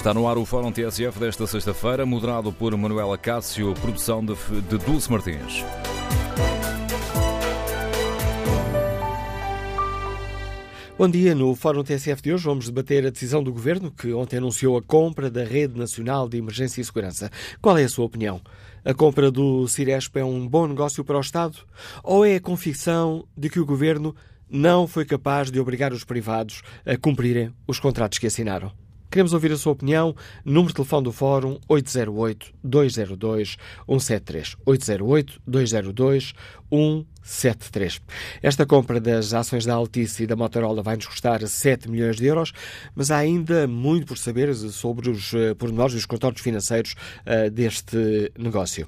Está no ar o Fórum TSF desta sexta-feira, moderado por Manuela Cássio, produção de, de Dulce Martins. Bom dia. No Fórum TSF de hoje vamos debater a decisão do Governo que ontem anunciou a compra da Rede Nacional de Emergência e Segurança. Qual é a sua opinião? A compra do Ciresp é um bom negócio para o Estado? Ou é a convicção de que o Governo não foi capaz de obrigar os privados a cumprirem os contratos que assinaram? Queremos ouvir a sua opinião. Número de telefone do Fórum 808-202-173. 808-202-173. Esta compra das ações da Altice e da Motorola vai nos custar 7 milhões de euros, mas há ainda muito por saber sobre os uh, pormenores e os contornos financeiros uh, deste negócio.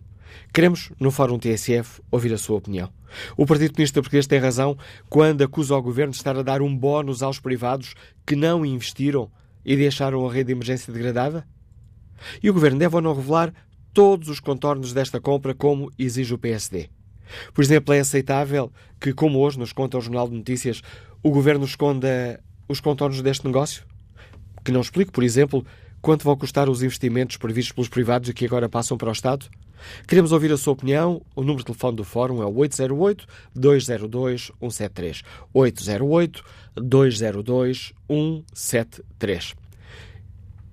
Queremos, no Fórum TSF, ouvir a sua opinião. O Partido Comunista Português tem razão quando acusa o Governo de estar a dar um bónus aos privados que não investiram e deixaram a rede de emergência degradada? E o Governo deve ou não revelar todos os contornos desta compra, como exige o PSD? Por exemplo, é aceitável que, como hoje nos conta o Jornal de Notícias, o Governo esconda os contornos deste negócio? Que não explique, por exemplo, quanto vão custar os investimentos previstos pelos privados e que agora passam para o Estado? Queremos ouvir a sua opinião. O número de telefone do Fórum é o 808-202-173. 808-202-173.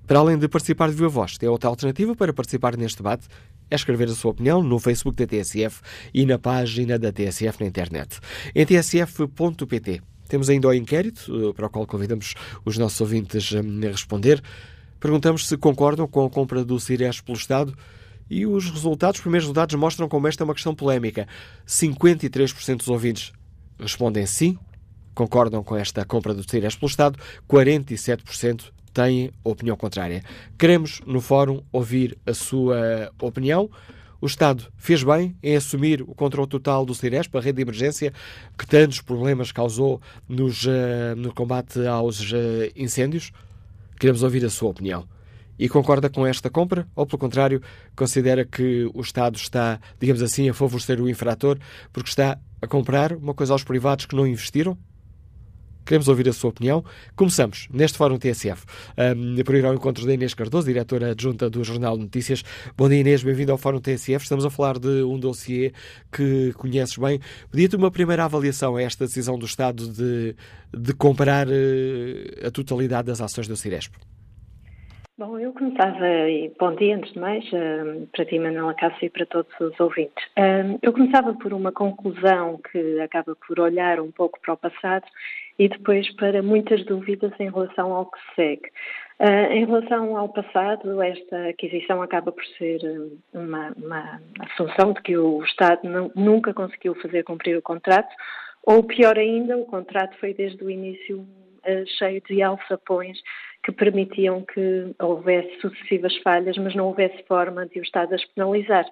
Para além de participar de viva voz, tem outra alternativa para participar neste debate. É escrever a sua opinião no Facebook da TSF e na página da TSF na internet. Em tsf.pt. Temos ainda o inquérito, para o qual convidamos os nossos ouvintes a responder. Perguntamos se concordam com a compra do Cires pelo Estado e os resultados, os primeiros resultados mostram como esta é uma questão polémica. 53% dos ouvintes respondem sim, concordam com esta compra do Cires pelo Estado, 47% têm opinião contrária. Queremos, no fórum, ouvir a sua opinião. O Estado fez bem em assumir o controle total do Ciresp, a rede de emergência, que tantos problemas causou nos, uh, no combate aos uh, incêndios? Queremos ouvir a sua opinião. E concorda com esta compra? Ou, pelo contrário, considera que o Estado está, digamos assim, a favorecer o infrator porque está a comprar uma coisa aos privados que não investiram? Queremos ouvir a sua opinião. Começamos neste Fórum TSF um, por ir ao encontro da Inês Cardoso, diretora adjunta do Jornal de Notícias. Bom dia, Inês, bem-vindo ao Fórum TSF. Estamos a falar de um dossiê que conheces bem. Pedia-te uma primeira avaliação a esta decisão do Estado de, de comprar uh, a totalidade das ações do Ciresp. Bom, eu começava, bom dia antes de mais, um, para ti, Manuela Cássio, e para todos os ouvintes. Um, eu começava por uma conclusão que acaba por olhar um pouco para o passado e depois para muitas dúvidas em relação ao que segue. Uh, em relação ao passado, esta aquisição acaba por ser uma, uma assunção de que o Estado nunca conseguiu fazer cumprir o contrato, ou pior ainda, o contrato foi desde o início cheio de alçapões que permitiam que houvesse sucessivas falhas, mas não houvesse forma de o Estado as penalizar.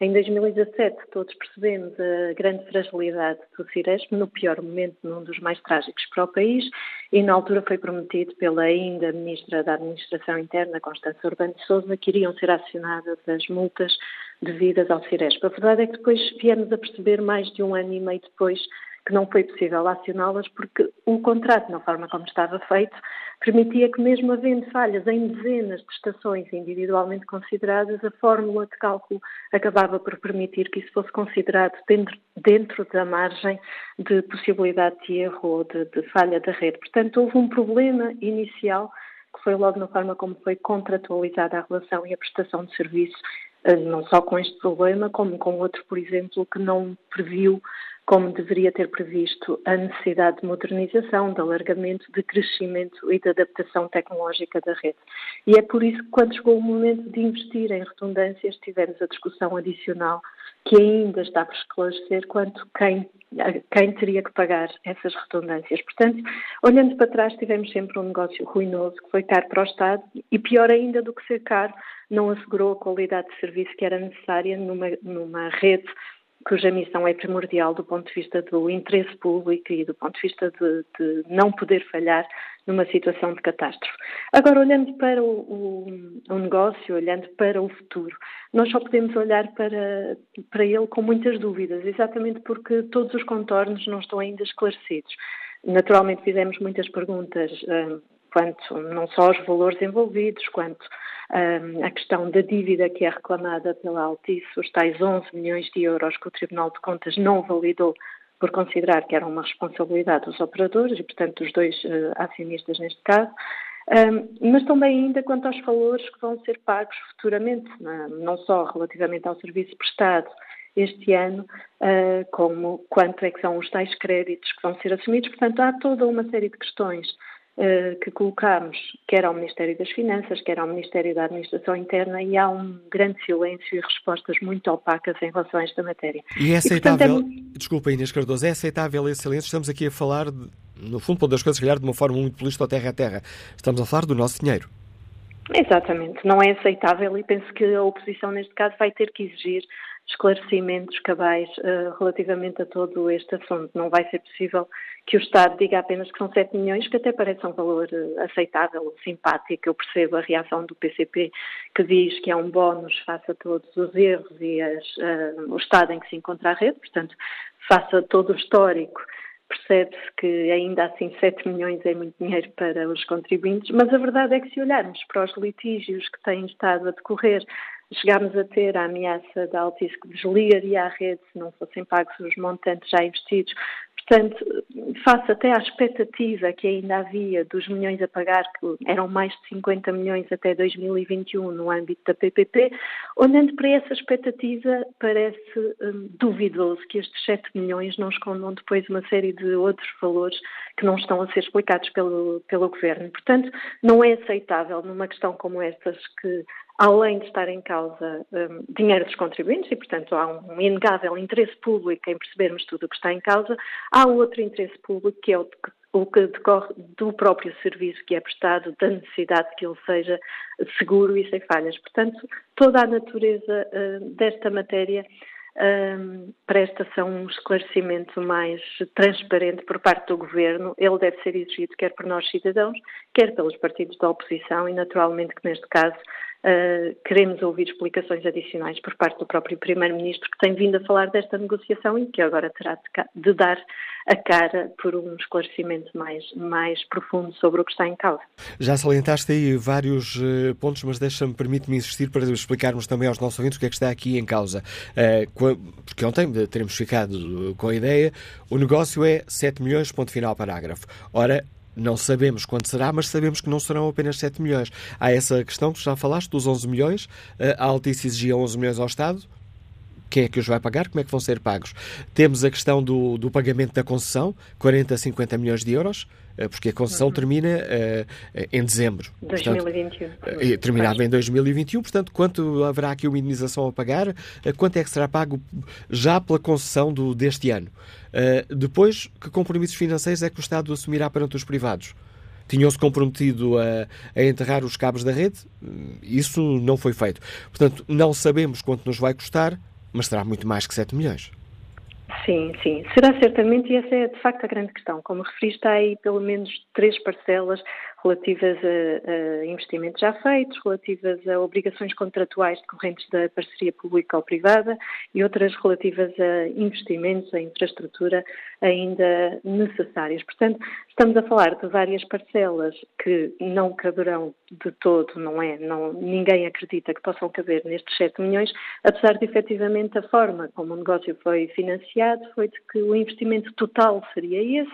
Em 2017, todos percebemos a grande fragilidade do Ciresp, no pior momento, num dos mais trágicos para o país, e na altura foi prometido pela ainda Ministra da Administração Interna, Constância Urbano de Souza, que iriam ser acionadas as multas devidas ao Ciresp. A verdade é que depois viemos a perceber, mais de um ano e meio depois, que não foi possível acioná-las porque o contrato, na forma como estava feito, permitia que, mesmo havendo falhas em dezenas de estações individualmente consideradas, a fórmula de cálculo acabava por permitir que isso fosse considerado dentro, dentro da margem de possibilidade de erro ou de, de falha da rede. Portanto, houve um problema inicial que foi logo na forma como foi contratualizada a relação e a prestação de serviço, eh, não só com este problema, como com outro, por exemplo, que não previu como deveria ter previsto a necessidade de modernização, de alargamento, de crescimento e de adaptação tecnológica da rede. E é por isso que, quando chegou o momento de investir em redundâncias, tivemos a discussão adicional que ainda está por esclarecer quanto quem, quem teria que pagar essas redundâncias. Portanto, olhando para trás, tivemos sempre um negócio ruinoso que foi caro para o Estado e, pior ainda do que ser caro, não assegurou a qualidade de serviço que era necessária numa, numa rede cuja missão é primordial do ponto de vista do interesse público e do ponto de vista de, de não poder falhar numa situação de catástrofe. Agora, olhando para o, o, o, negócio, olhando para o futuro, nós só podemos olhar para, para ele com muitas dúvidas, exatamente porque todos os contornos não estão ainda esclarecidos. Naturalmente, fizemos muitas perguntas. Uh, quanto não só aos valores envolvidos, quanto a questão da dívida que é reclamada pela Altice, os tais 11 milhões de euros que o Tribunal de Contas não validou por considerar que era uma responsabilidade dos operadores e, portanto, dos dois uh, acionistas neste caso. Um, mas também ainda quanto aos valores que vão ser pagos futuramente, não, só relativamente ao serviço prestado este ano, uh, como quanto é que são os tais créditos que vão ser assumidos. Portanto, há toda uma série de questões que colocamos, quer ao Ministério das Finanças, quer ao Ministério da Administração Interna, e há um grande silêncio e respostas muito opacas em relação a esta matéria. E é aceitável, e, portanto, é... desculpa Inês Cardoso, é aceitável esse silêncio? Estamos aqui a falar, de, no fundo, das coisas, se calhar, de uma forma muito política, terra a terra. Estamos a falar do nosso dinheiro. Exatamente, não é aceitável e penso que a oposição, neste caso, vai ter que exigir esclarecimentos cabais uh, relativamente a todo este assunto. Não vai ser possível que o Estado diga apenas que são 7 milhões, que até parece um valor uh, aceitável, simpático. Eu percebo a reação do PCP, que diz que é um bónus face a todos os erros e as, uh, o estado em que se encontra a rede, portanto, face a todo o histórico percebe-se que ainda assim 7 milhões é muito dinheiro para os contribuintes, mas a verdade é que se olharmos para os litígios que têm estado a decorrer chegámos a ter a ameaça da Altice que desligaria a rede se não fossem pagos os montantes já investidos. Portanto, face até à expectativa que ainda havia dos milhões a pagar, que eram mais de 50 milhões até 2021 no âmbito da PPP, olhando para essa expectativa, parece hum, duvidoso que estes 7 milhões não escondam depois uma série de outros valores que não estão a ser explicados pelo, pelo Governo. Portanto, não é aceitável numa questão como estas que além de estar em causa um, dinheiro dos contribuintes, e portanto há um inegável interesse público em percebermos tudo o que está em causa, há outro interesse público que é o, o que decorre do próprio serviço que é prestado, da necessidade que ele seja seguro e sem falhas. Portanto, toda a natureza uh, desta matéria um, presta-se a um esclarecimento mais transparente por parte do Governo. Ele deve ser exigido quer por nós cidadãos, quer pelos partidos da oposição e, naturalmente, que neste caso Uh, queremos ouvir explicações adicionais por parte do próprio Primeiro-Ministro, que tem vindo a falar desta negociação e que agora terá de, dar a cara por um esclarecimento mais, mais profundo sobre o que está em causa. Já salientaste aí vários uh, pontos, mas deixa-me, permite-me insistir para explicarmos também aos nossos ouvintes o que é que está aqui em causa. Uh, porque ontem teremos ficado com a ideia, o negócio é 7 milhões, ponto final, parágrafo. Ora, não sabemos quanto será, mas sabemos que não serão apenas 7 milhões. Há essa questão que já falaste, dos 11 milhões. A Altice exigia 11 milhões ao Estado. Quem é que os vai pagar? Como é que vão ser pagos? Temos a questão do, do pagamento da concessão, 40 a 50 milhões de euros, porque a concessão uhum. termina uh, em dezembro. 2021. Portanto, terminava em 2021, portanto, quanto haverá aqui uma indenização a pagar? Uh, quanto é que será pago já pela concessão do, deste ano? Uh, depois, que compromissos financeiros é que o Estado assumirá perante os privados? Tinham-se comprometido a, a, enterrar os cabos da rede? Isso não foi feito. Portanto, não sabemos quanto nos vai custar, mas será muito mais que 7 milhões. Sim, sim. Será certamente, e essa é de facto a grande questão. Como referiste, há aí pelo menos três parcelas relativas a, a, investimentos já feitos, relativas a obrigações contratuais decorrentes da parceria pública ou privada e outras relativas a investimentos, a infraestrutura ainda necessárias. Portanto, estamos a falar de várias parcelas que não caberão de todo, não é? Não, ninguém acredita que possam caber nestes 7 milhões, apesar de efetivamente a forma como o negócio foi financiado foi de que o investimento total seria esse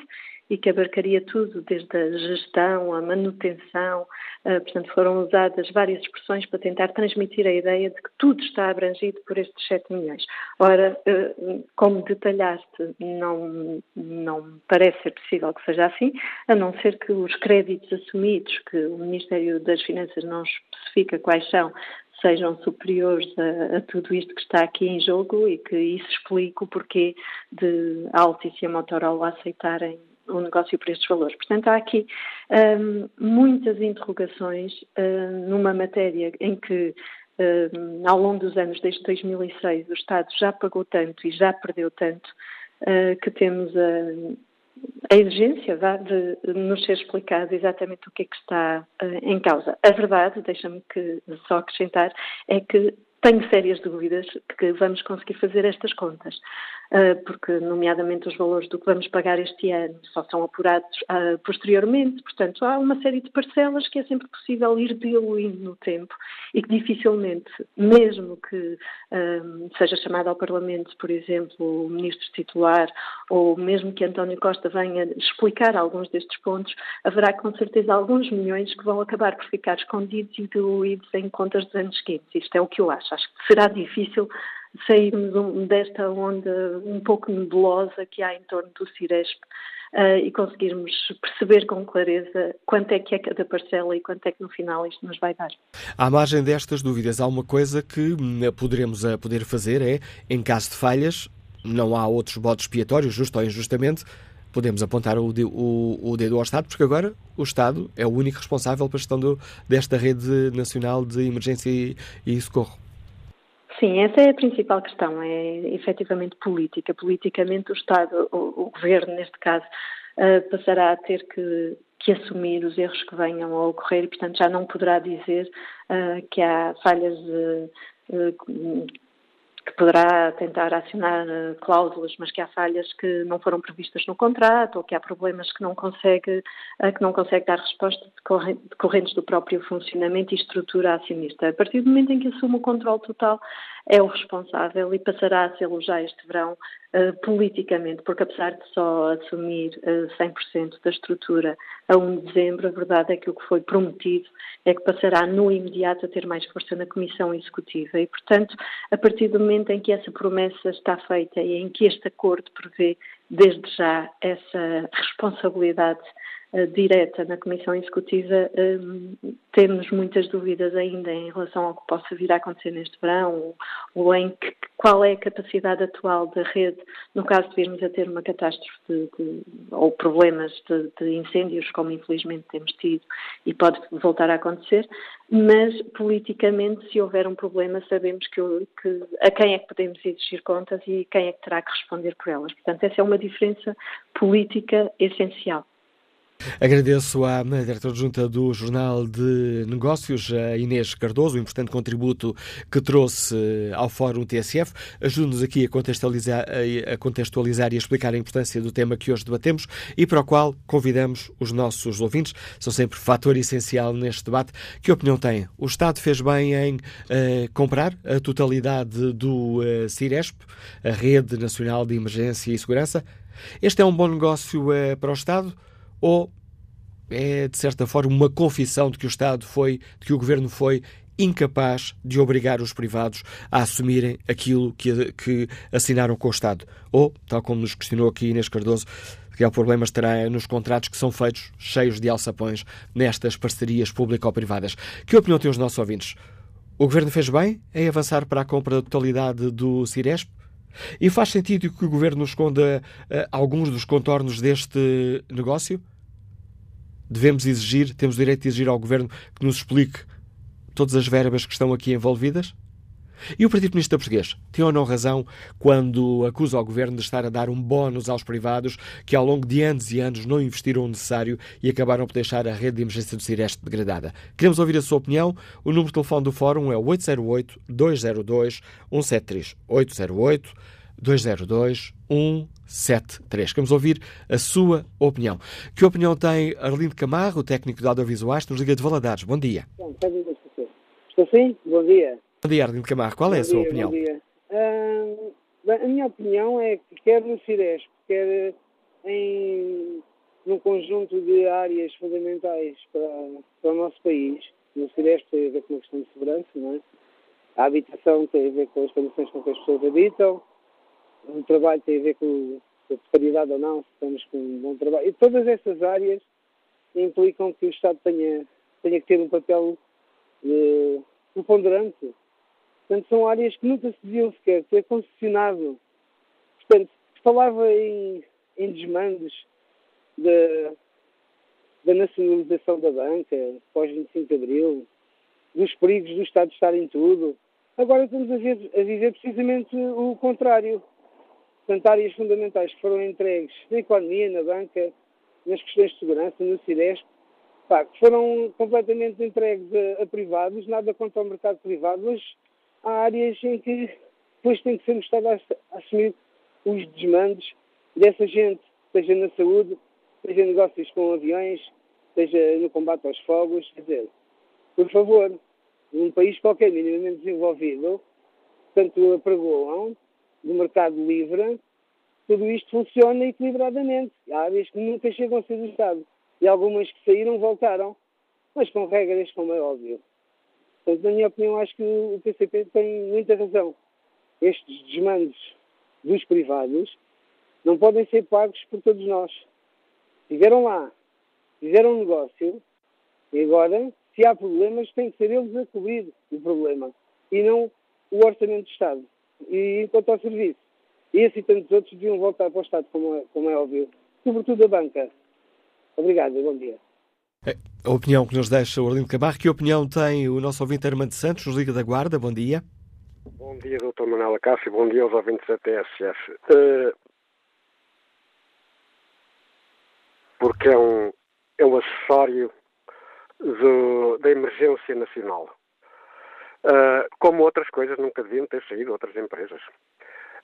e que abarcaria tudo, desde a gestão, a manutenção. Uh, portanto, foram usadas várias expressões para tentar transmitir a ideia de que tudo está abrangido por estes 7 milhões. Ora, uh, como detalhaste, não, não parece ser possível que seja assim, a não ser que os créditos assumidos, que o Ministério das Finanças não especifica quais são, sejam superiores a, a, tudo isto que está aqui em jogo e que isso explique o porquê de a Altis e a Motorola aceitarem o negócio por estes valores. Portanto, há aqui um, muitas interrogações um, numa matéria em que um, ao longo dos anos, desde 2006, o Estado já pagou tanto e já perdeu tanto uh, que temos a, a exigência de nos ser explicado exatamente o que é que está uh, em causa. A verdade, deixa-me que só acrescentar, é que tenho sérias dúvidas que vamos conseguir fazer estas contas. Ah, porque, nomeadamente, os valores do que vamos pagar este ano só são apurados uh, posteriormente. Portanto, há uma série de parcelas que é sempre possível ir diluindo no tempo e que dificilmente, mesmo que um, seja chamado ao Parlamento, por exemplo, o ministro titular, ou mesmo que António Costa venha explicar alguns destes pontos, haverá com certeza alguns milhões que vão acabar por ficar escondidos e diluídos em contas dos anos seguintes. Isto é o que eu acho. Acho que será difícil sairmos desta onda um pouco nebulosa que há em torno do Ciresp uh, e conseguirmos perceber com clareza quanto é que é cada parcela e quanto é que no final isto nos vai dar. À margem destas dúvidas, há uma coisa que hum, poderemos a eh, poder fazer é, em caso de falhas, não há outros bodes expiatórios, justo ou injustamente, podemos apontar o, o, o, dedo ao Estado, porque agora o Estado é o único responsável pela gestão do, desta rede nacional de emergência e, e socorro. Sim, essa é a principal questão, é efetivamente política. Politicamente, o Estado, o, o Governo, neste caso, uh, passará a ter que, que, assumir os erros que venham a ocorrer e, portanto, já não poderá dizer uh, que há falhas uh, que poderá tentar acionar eh, cláusulas, mas que há falhas que não foram previstas no contrato ou que há problemas que não consegue, eh, que não consegue dar resposta decorrentes do próprio funcionamento e estrutura acionista. A partir do momento em que assume o controle total, é o responsável e passará a ser já este verão uh, politicamente, porque apesar de só assumir uh, 100% da estrutura a 1 de dezembro, a verdade é que o que foi prometido é que passará no imediato a ter mais força na Comissão Executiva e, portanto, a partir do momento em que essa promessa está feita e em que este acordo prevê desde já essa responsabilidade uh, direta na Comissão Executiva, um, temos muitas dúvidas ainda em relação ao que possa vir a acontecer neste verão, ou em que, qual é a capacidade atual da rede, no caso de virmos a ter uma catástrofe de, de, ou problemas de, de, incêndios, como infelizmente temos tido e pode voltar a acontecer, mas politicamente, se houver um problema, sabemos que, que a quem é que podemos exigir contas e quem é que terá que responder por elas. Portanto, essa é uma diferença política essencial. Agradeço à diretora junta do Jornal de Negócios, a Inês Cardoso, o importante contributo que trouxe ao Fórum TSF. Ajude-nos aqui a contextualizar, a contextualizar e a explicar a importância do tema que hoje debatemos e para o qual convidamos os nossos ouvintes. São sempre fator essencial neste debate. Que opinião têm? O Estado fez bem em uh, comprar a totalidade do uh, Ciresp, a Rede Nacional de Emergência e Segurança? Este é um bom negócio para o Estado? Ou é, de certa forma, uma confissão de que o Estado foi, de que o Governo foi incapaz de obrigar os privados a assumirem aquilo que, que assinaram com o Estado. Ou, tal como nos questionou aqui Inês Cardoso, que há problemas terá nos contratos que são feitos cheios de alçapões nestas parcerias público-privadas. Que opinião têm os nossos ouvintes? O Governo fez bem em avançar para a compra da totalidade do Ciresp? E faz sentido que o Governo esconda uh, alguns dos contornos deste negócio? Devemos exigir, temos o direito de exigir ao Governo que nos explique todas as verbas que estão aqui envolvidas? E o Partido Comunista Português tem ou não razão quando acusa o Governo de estar a dar um bónus aos privados que ao longo de anos e anos não investiram o necessário e acabaram por deixar a rede de emergência do Cireste degradada? Queremos ouvir a sua opinião. O número de telefone do Fórum é 808-202-173. 808 202 173. Queremos ouvir a sua opinião. Que opinião tem Arlindo Camargo, técnico de audiovisuais, nos Liga de Valadares? Bom dia. Estou sim? Bom dia. Bom dia, Arlindo Camargo. Qual é a sua opinião? Bom dia. a minha opinião é que quer no Ciresp, quer em num conjunto de áreas fundamentais para, para o nosso país, no Ciresp tem a ver com a questão de segurança, não é? A habitação tem a ver com as condições com que as pessoas habitam, o trabalho tem a ver com, a precariedade ou não, se estamos com um bom trabalho. E todas essas áreas implicam que o Estado tenha, tenha que ter um papel de, preponderante. Portanto, são áreas que nunca se deviam sequer ter concessionado. Portanto, falava em, em desmandes da, da nacionalização da banca pós-25 de Abril, dos perigos do Estado estar em tudo. Agora estamos a, ver, a viver precisamente o contrário. Portanto, áreas fundamentais que foram entregues na economia, na banca, nas questões de segurança, no CIDESP, pá, foram completamente entregues a, a, privados, nada contra o mercado privado, mas há áreas em que depois tem que ser o Estado a assumir os desmandos dessa gente, seja na saúde, seja em negócios com aviões, seja no combate aos fogos. Quer dizer, por favor, num país qualquer minimamente desenvolvido, tanto apregoam do mercado livre, tudo isto funciona equilibradamente. Há áreas que nunca chegam a ser do Estado. E algumas que saíram voltaram, mas com regras, como é óbvio. Portanto, na minha opinião, acho que o PCP tem muita razão. Estes desmandos dos privados não podem ser pagos por todos nós. Estiveram lá, fizeram um negócio, e agora, se há problemas, tem que ser eles a cobrir o problema, e não o Orçamento do Estado. E enquanto ao serviço, esse e tantos outros deviam voltar para o Estado, como é, como é óbvio. Sobretudo a banca. Obrigado, bom dia. A opinião que nos deixa o Orlindo Camargo, que opinião tem o nosso ouvinte Armando Santos, nos Liga da Guarda? Bom dia. Bom dia, Dr. Manuela Cássio, bom dia aos ouvintes da TSF. Uh, porque é um, é um acessório do, da emergência nacional. Uh, como outras coisas nunca deviam ter saído outras empresas.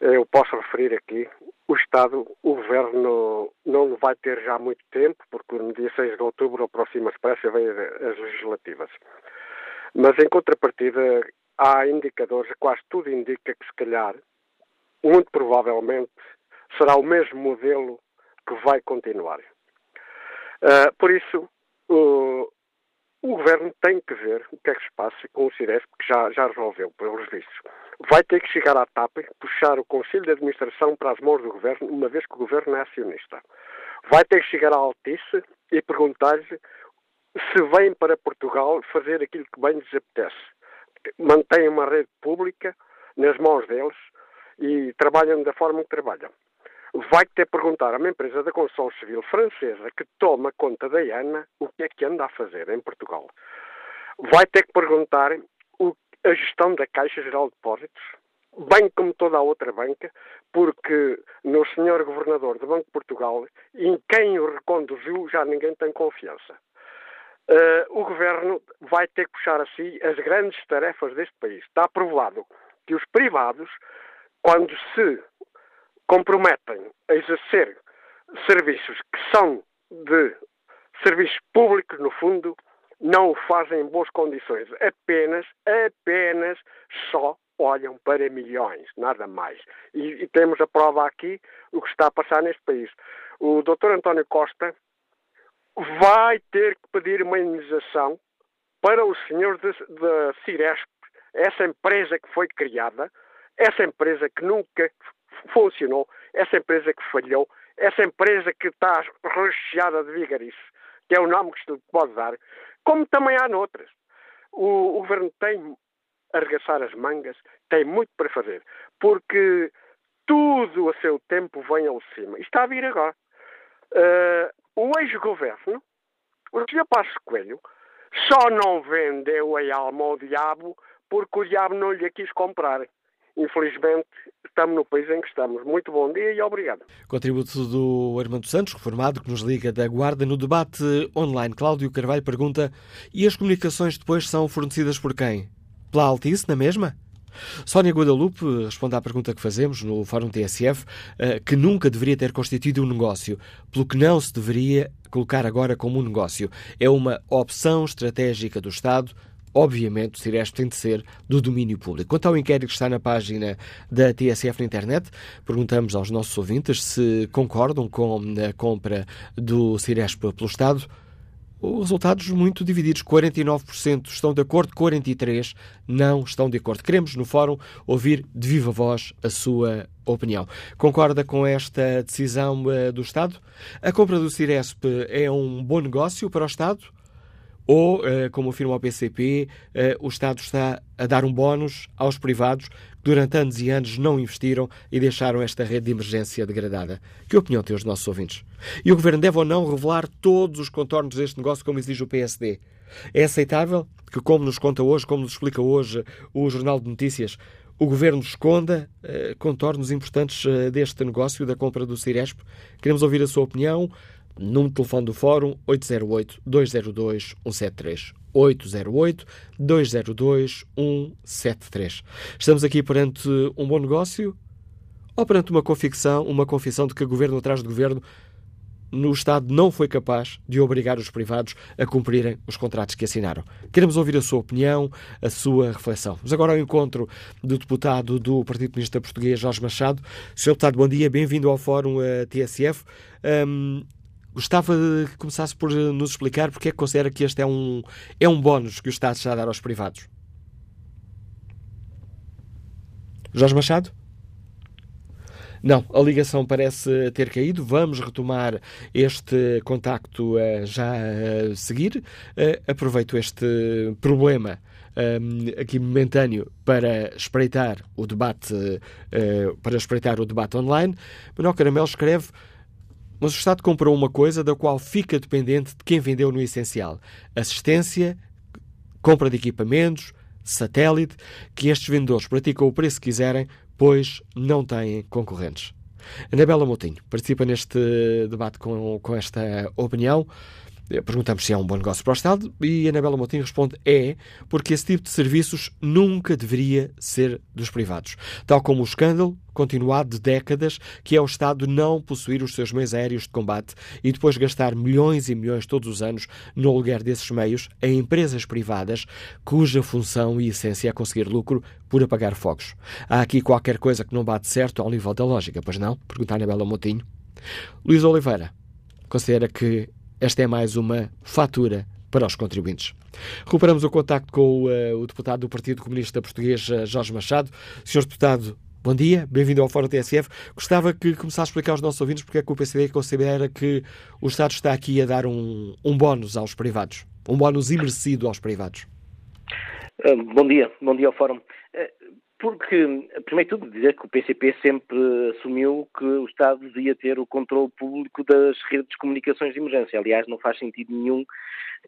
Eu posso referir aqui, o Estado, o Governo não vai ter já muito tempo, porque no dia 6 de outubro aproxima-se, parece, vem as legislativas. Mas, em contrapartida, há indicadores, quase tudo indica que, se calhar, muito provavelmente, será o mesmo modelo que vai continuar. Uh, por isso, o Governo tem que ver o que é que se passa com o Ciresp, que já, já resolveu, pelos vistos. Vai ter que chegar à TAP, puxar o Conselho de Administração para as mãos do Governo, uma vez que o Governo é acionista. Vai ter que chegar à Altice e perguntar-lhe se vêm para Portugal fazer aquilo que bem lhes apetece. Mantêm uma rede pública nas mãos deles e trabalham da forma que trabalham. Vai ter que perguntar a uma empresa da construção civil francesa que toma conta da ANA o que é que anda a fazer em Portugal. Vai ter que perguntar a gestão da Caixa Geral de Depósitos, bem como toda a outra banca, porque no senhor governador do Banco de Portugal, em quem o reconduziu, já ninguém tem confiança. Uh, o governo vai ter que puxar a si as grandes tarefas deste país. Está provado que os privados, quando se comprometem a exercer serviços que são de serviços públicos, no fundo, não o fazem em boas condições. Apenas, apenas só olham para milhões, nada mais. E, e temos a prova aqui o que está a passar neste país. O Dr. António Costa vai ter que pedir uma indenização para o senhor da Ciresp, essa empresa que foi criada, essa empresa que nunca funcionou, essa empresa que falhou, essa empresa que está recheada de vigarice, que é o nome que se pode dar, como também há noutras. O, o governo tem arregaçar as mangas, tem muito para fazer, porque tudo a seu tempo vem ao cima. E está a vir agora. Uh, o ex-governo, o Sr. Passos Coelho, só não vendeu a alma ao diabo porque o diabo não lhe quis comprar infelizmente, estamos no país em que estamos. Muito bom dia e obrigado. Contributo do Armando Santos, reformado, que nos liga da Guarda. No debate online, Cláudio Carvalho pergunta: e as comunicações depois são fornecidas por quem? Pela Altice, na mesma? Sónia Guadalupe responde à pergunta que fazemos no Fórum TSF, eh, que nunca deveria ter constituído um negócio, pelo que não se deveria colocar agora como um negócio. É uma opção estratégica do Estado Obviamente, o Ciresp tem de ser do domínio público. Quanto ao inquérito que está na página da TSF na internet, perguntamos aos nossos ouvintes se concordam com a compra do Ciresp pelo Estado. Os resultados muito divididos. 49% estão de acordo, 43% não estão de acordo. Queremos, no fórum, ouvir de viva voz a sua opinião. Concorda com esta decisão uh, do Estado? A compra do Ciresp é um bom negócio para o Estado? Ou, eh, como afirma o PCP, eh, o Estado está a dar um bónus aos privados que durante anos e anos não investiram e deixaram esta rede de emergência degradada. Que opinião têm os nossos ouvintes? E o Governo deve ou não revelar todos os contornos deste negócio, como exige o PSD? É aceitável que, como nos conta hoje, como nos explica hoje o Jornal de Notícias, o Governo esconda uh, contornos importantes deste negócio da compra do Ciresp? Queremos ouvir a sua opinião. Número de telefone do Fórum 808-202-173. 808-202-173. Estamos aqui perante um bom negócio ou perante uma confissão, uma confissão de que governo atrás de governo no Estado não foi capaz de obrigar os privados a cumprirem os contratos que assinaram. Queremos ouvir a sua opinião, a sua reflexão. Mas agora ao encontro do deputado do Partido Comunista Português, Jorge Machado. Sr. Deputado, bom dia, bem-vindo ao Fórum uh, TSF. Um, gostava que começasse por nos explicar porque é que considera que este é um, é um bónus que o Estado está a dar aos privados. Jorge Machado? Não, a ligação parece ter caído. Vamos retomar este contacto uh, já a seguir. Aproveito este problema um, aqui momentâneo para espreitar o debate para espreitar o debate online. Manuel Caramelo escreve mas o Estado comprou uma coisa da qual fica dependente de quem vendeu no essencial: assistência, compra de equipamentos, satélite, que estes vendedores praticam o preço que quiserem pois não têm concorrentes. Anabela Moutinho participa neste debate com, com esta opinião. Perguntamos se é um bom negócio para o Estado e Anabela Moutinho responde é, porque esse tipo de serviços nunca deveria ser dos privados. Tal como o escândalo continuado de décadas que é o Estado não possuir os seus meios aéreos de combate e depois gastar milhões e milhões todos os anos no aluguer desses meios a empresas privadas cuja função e essência é conseguir lucro por apagar fogos. Há aqui qualquer coisa que não bate certo ao nível da lógica, pois não? Pergunta a Anabela Moutinho. Luís Oliveira considera que esta é mais uma fatura para os contribuintes. Recuperamos o contacto com o, uh, o deputado do Partido Comunista Português, uh, Jorge Machado. Senhor deputado, bom dia, bem-vindo ao Fórum TSF. Gostava que começasse a explicar aos nossos ouvintes porque é que o PCD considera que o Estado está aqui a dar um, um bónus aos privados, um bónus imerecido aos privados. Uh, bom dia, bom dia ao Fórum. Porque, primeiro de tudo, dizer que o PCP sempre assumiu que o Estado devia ter o controle público das redes de comunicações de emergência. Aliás, não faz sentido nenhum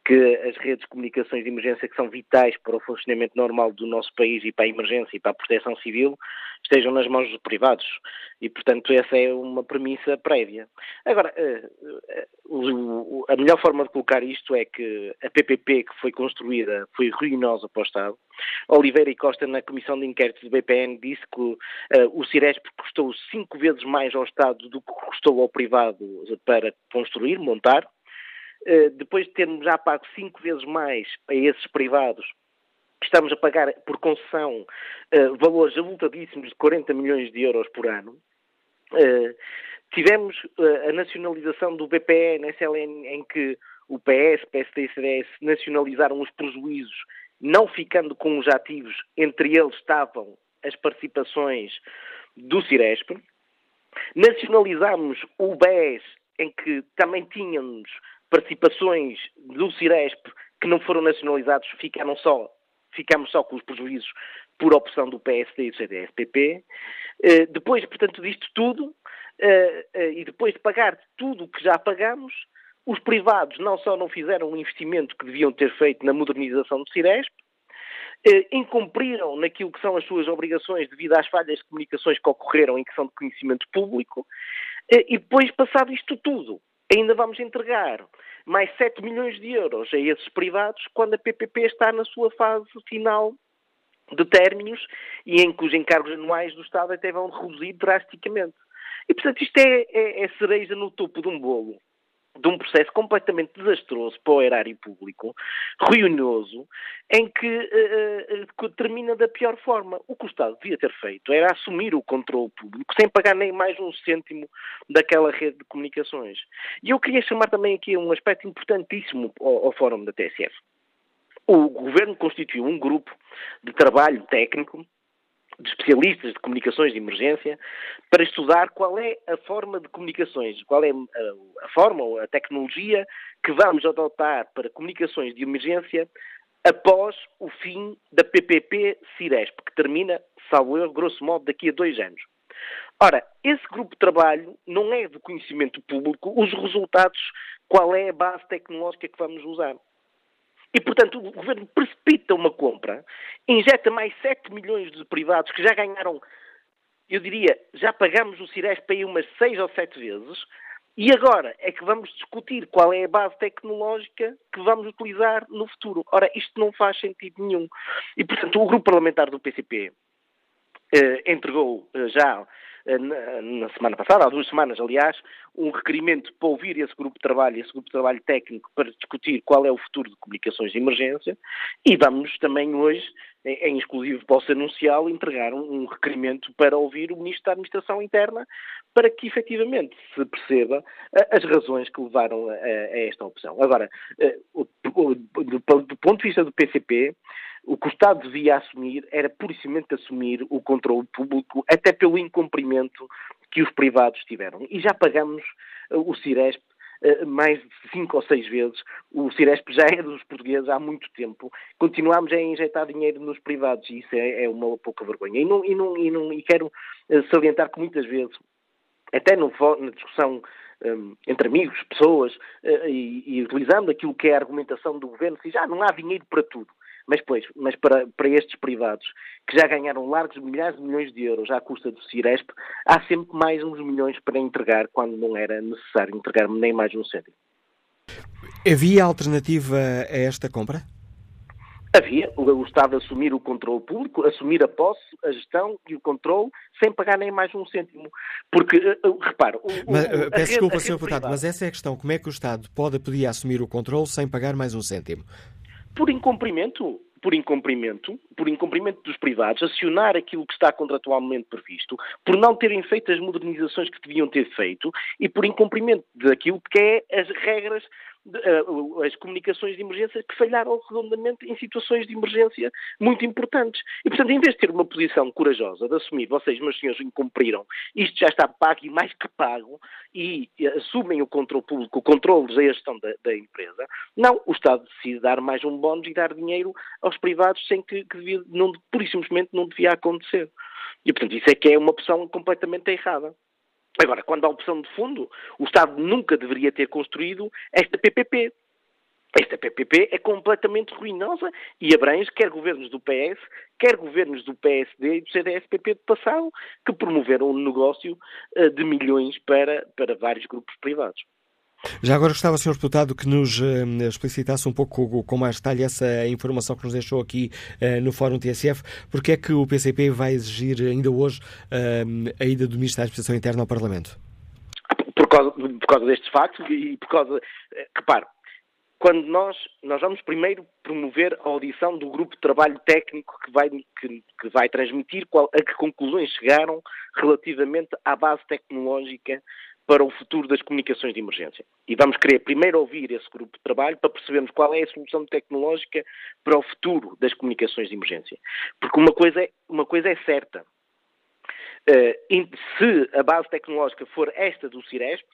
que as redes de comunicações de emergência, que são vitais para o funcionamento normal do nosso país e para a emergência e para a proteção civil, estejam nas mãos dos privados. E, portanto, essa é uma premissa prévia. Agora, eh, eh, a melhor forma de colocar isto é que a PPP que foi construída foi ruinosa para o Estado. Oliveira e Costa, na Comissão de Inquérito do BPN, disse que uh, o Ciresp custou cinco vezes mais ao Estado do que custou ao privado para construir, montar. Uh, depois de termos já pago cinco vezes mais a esses privados, estamos a pagar por concessão uh, valores avultadíssimos de 40 milhões de euros por ano. tivemos a nacionalização do BPN, SLN, em que o PS, PSD e CDS nacionalizaram os prejuízos não ficando com os ativos, entre eles estavam as participações do Ciresp. Nacionalizámos o BES, em que também tínhamos participações do Ciresp que não foram nacionalizados, ficaram só, ficamos só com os prejuízos por opção do PSD e do CDS-PP. Eh, depois, portanto, disto tudo, eh, eh, e depois de pagar tudo o que já pagamos, os privados não só não fizeram o investimento que deviam ter feito na modernização do Ciresp, incumpriram naquilo que são as suas obrigações devido às falhas de comunicações que ocorreram em que são de conhecimento público, e depois, passado isto tudo, ainda vamos entregar mais 7 milhões de euros a esses privados quando a PPP está na sua fase final de términos e em que os encargos anuais do Estado até vão reduzir drasticamente. E, portanto, isto é, é, é cereja no topo de um bolo de um processo completamente desastroso para o erário público, ruinoso, em que uh, uh, termina da pior forma. O que o Estado devia ter feito era assumir o controle público sem pagar nem mais um cêntimo daquela rede de comunicações. E eu queria chamar também aqui um aspecto importantíssimo ao, ao Fórum da TSF. O Governo constituiu um grupo de trabalho técnico de especialistas de comunicações de emergência para estudar qual é a forma de comunicações, qual é a, a forma ou a tecnologia que vamos adotar para comunicações de emergência após o fim da PPP Ciresp, que termina, salvo eu, grosso modo, daqui a dois anos. Ora, esse grupo de trabalho não é do conhecimento público os resultados, qual é a base tecnológica que vamos usar. E, portanto, o governo precipita uma compra, injeta mais 7 milhões de privados que já ganharam, eu diria, já pagamos o Ciresp aí umas 6 ou 7 vezes, E agora é que vamos discutir qual é a base tecnológica que vamos utilizar no futuro. Ora, isto não faz sentido nenhum. E, portanto, o grupo parlamentar do PCP eh, entregou eh, já na, semana passada, há duas semanas, aliás, um requerimento para ouvir esse grupo de trabalho, esse grupo de trabalho técnico, para discutir qual é o futuro de comunicações de emergência e vamos também hoje, em exclusivo posso anunciá-lo, entregar um, requerimento para ouvir o Ministro da Administração Interna para que efetivamente se perceba as razões que levaram a, esta opção. Agora, do ponto de vista do PCP, o que o Estado devia assumir era puramente assumir o controle público, até pelo incumprimento que os privados tiveram. E já pagamos uh, o Ciresp uh, mais de cinco ou seis vezes. O Ciresp já é dos portugueses há muito tempo. Continuamos a injetar dinheiro nos privados e isso é, é uma pouca vergonha. E, não, e, não, e, não, e quero uh, salientar que muitas vezes, até no, na discussão um, entre amigos, pessoas, e, e, utilizando aquilo que é a argumentação do governo, se já não há dinheiro para tudo. Mas, pois, mas para, para estes privados, que já ganharam largos milhares de milhões de euros à custa do Ciresp, há sempre mais uns milhões para entregar quando não era necessário entregar nem mais um cêntimo. Havia alternativa a esta compra? Havia o Estado assumir o controle público, assumir a posse, a gestão e o controle sem pagar nem mais um cêntimo. Porque, eh, eh, repara... O, mas, o, peço desculpa, Sr. Deputado, mas essa é a questão. Como é que o Estado pode pedir assumir o controle sem pagar mais um cêntimo? Por incumprimento por incumprimento, por incumprimento dos privados, acionar aquilo que está contratualmente previsto, por não terem feito as modernizações que deviam ter feito e por incumprimento daquilo que é as regras as comunicações de emergência que falharam redondamente em situações de emergência muito importantes. E, portanto, em vez de ter uma posição corajosa de assumir, vocês, meus senhores, incumpriram, isto já está pago e mais que pago, e assumem o controle público, o controle da gestão da, da empresa, não, o Estado decide dar mais um bónus e dar dinheiro aos privados sem que, que devia, não, pura e simplesmente não devia acontecer. E, portanto, isso é que é uma opção completamente errada. Agora, quando há opção de fundo, o Estado nunca deveria ter construído esta PPP. Esta PPP é completamente ruinosa e abrange quer governos do PS, quer governos do PSD e do CDS-PP do passado, que promoveram um negócio eh, de milhões para, para vários grupos privados. Já agora gostava, Sr. Deputado, que nos uh, explicitasse um pouco com mais detalhe essa informação que nos deixou aqui uh, no Fórum TSF. Porque é que o PCP vai exigir ainda hoje uh, a ida do Ministro da Administração Interna ao Parlamento? Por causa, por causa destes factos e por causa... Repare, quando nós, nós vamos primeiro promover a audição do grupo de trabalho técnico que vai, que, que vai transmitir qual, a que conclusões chegaram relativamente à base tecnológica para o futuro das comunicações de emergência. E vamos querer primeiro ouvir esse grupo de trabalho para percebermos qual é a solução tecnológica para o futuro das comunicações de emergência. Porque uma coisa é, uma coisa é certa. Uh, se a base tecnológica for esta do Ciresp,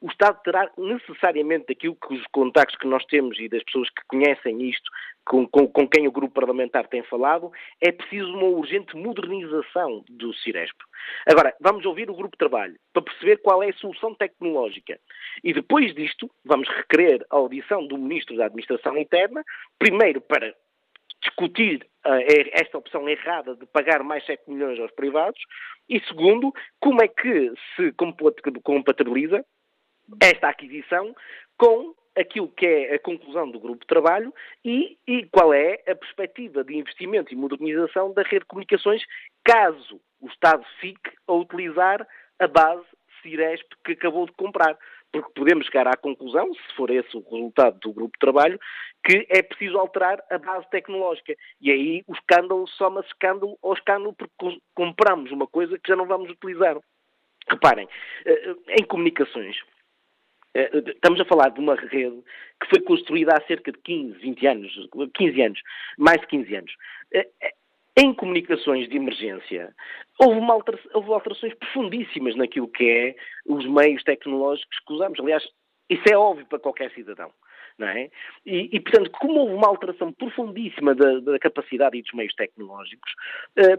o Estado terá necessariamente daquilo que os contactos que nós temos e das pessoas que conhecem isto, com, com, com, quem o grupo parlamentar tem falado, é preciso uma urgente modernização do Ciresp. Agora, vamos ouvir o grupo de trabalho para perceber qual é a solução tecnológica. E depois disto, vamos requerer a audição do Ministro da Administração Interna, primeiro para discutir uh, esta opção errada de pagar mais 7 milhões aos privados, e segundo, como é que se compatibiliza esta aquisição com aquilo que é a conclusão do grupo de trabalho e, e, qual é a perspectiva de investimento e modernização da rede de comunicações, caso o Estado fique a utilizar a base Ciresp que acabou de comprar. Porque podemos chegar à conclusão, se for esse o resultado do grupo de trabalho, que é preciso alterar a base tecnológica. E aí o escândalo soma-se escândalo ao escândalo porque compramos uma coisa que já não vamos utilizar. Reparem, eh, em comunicações, eh, estamos a falar de uma rede que foi construída há cerca de 15, 20 anos, 15 anos, mais de 15 anos. Eh, eh, em comunicações de emergência, houve, alteração, houve alterações profundíssimas naquilo que é os meios tecnológicos que usamos. Aliás, isso é óbvio para qualquer cidadão. É? e, e, portanto, como houve uma alteração profundíssima da, da capacidade e dos meios tecnológicos,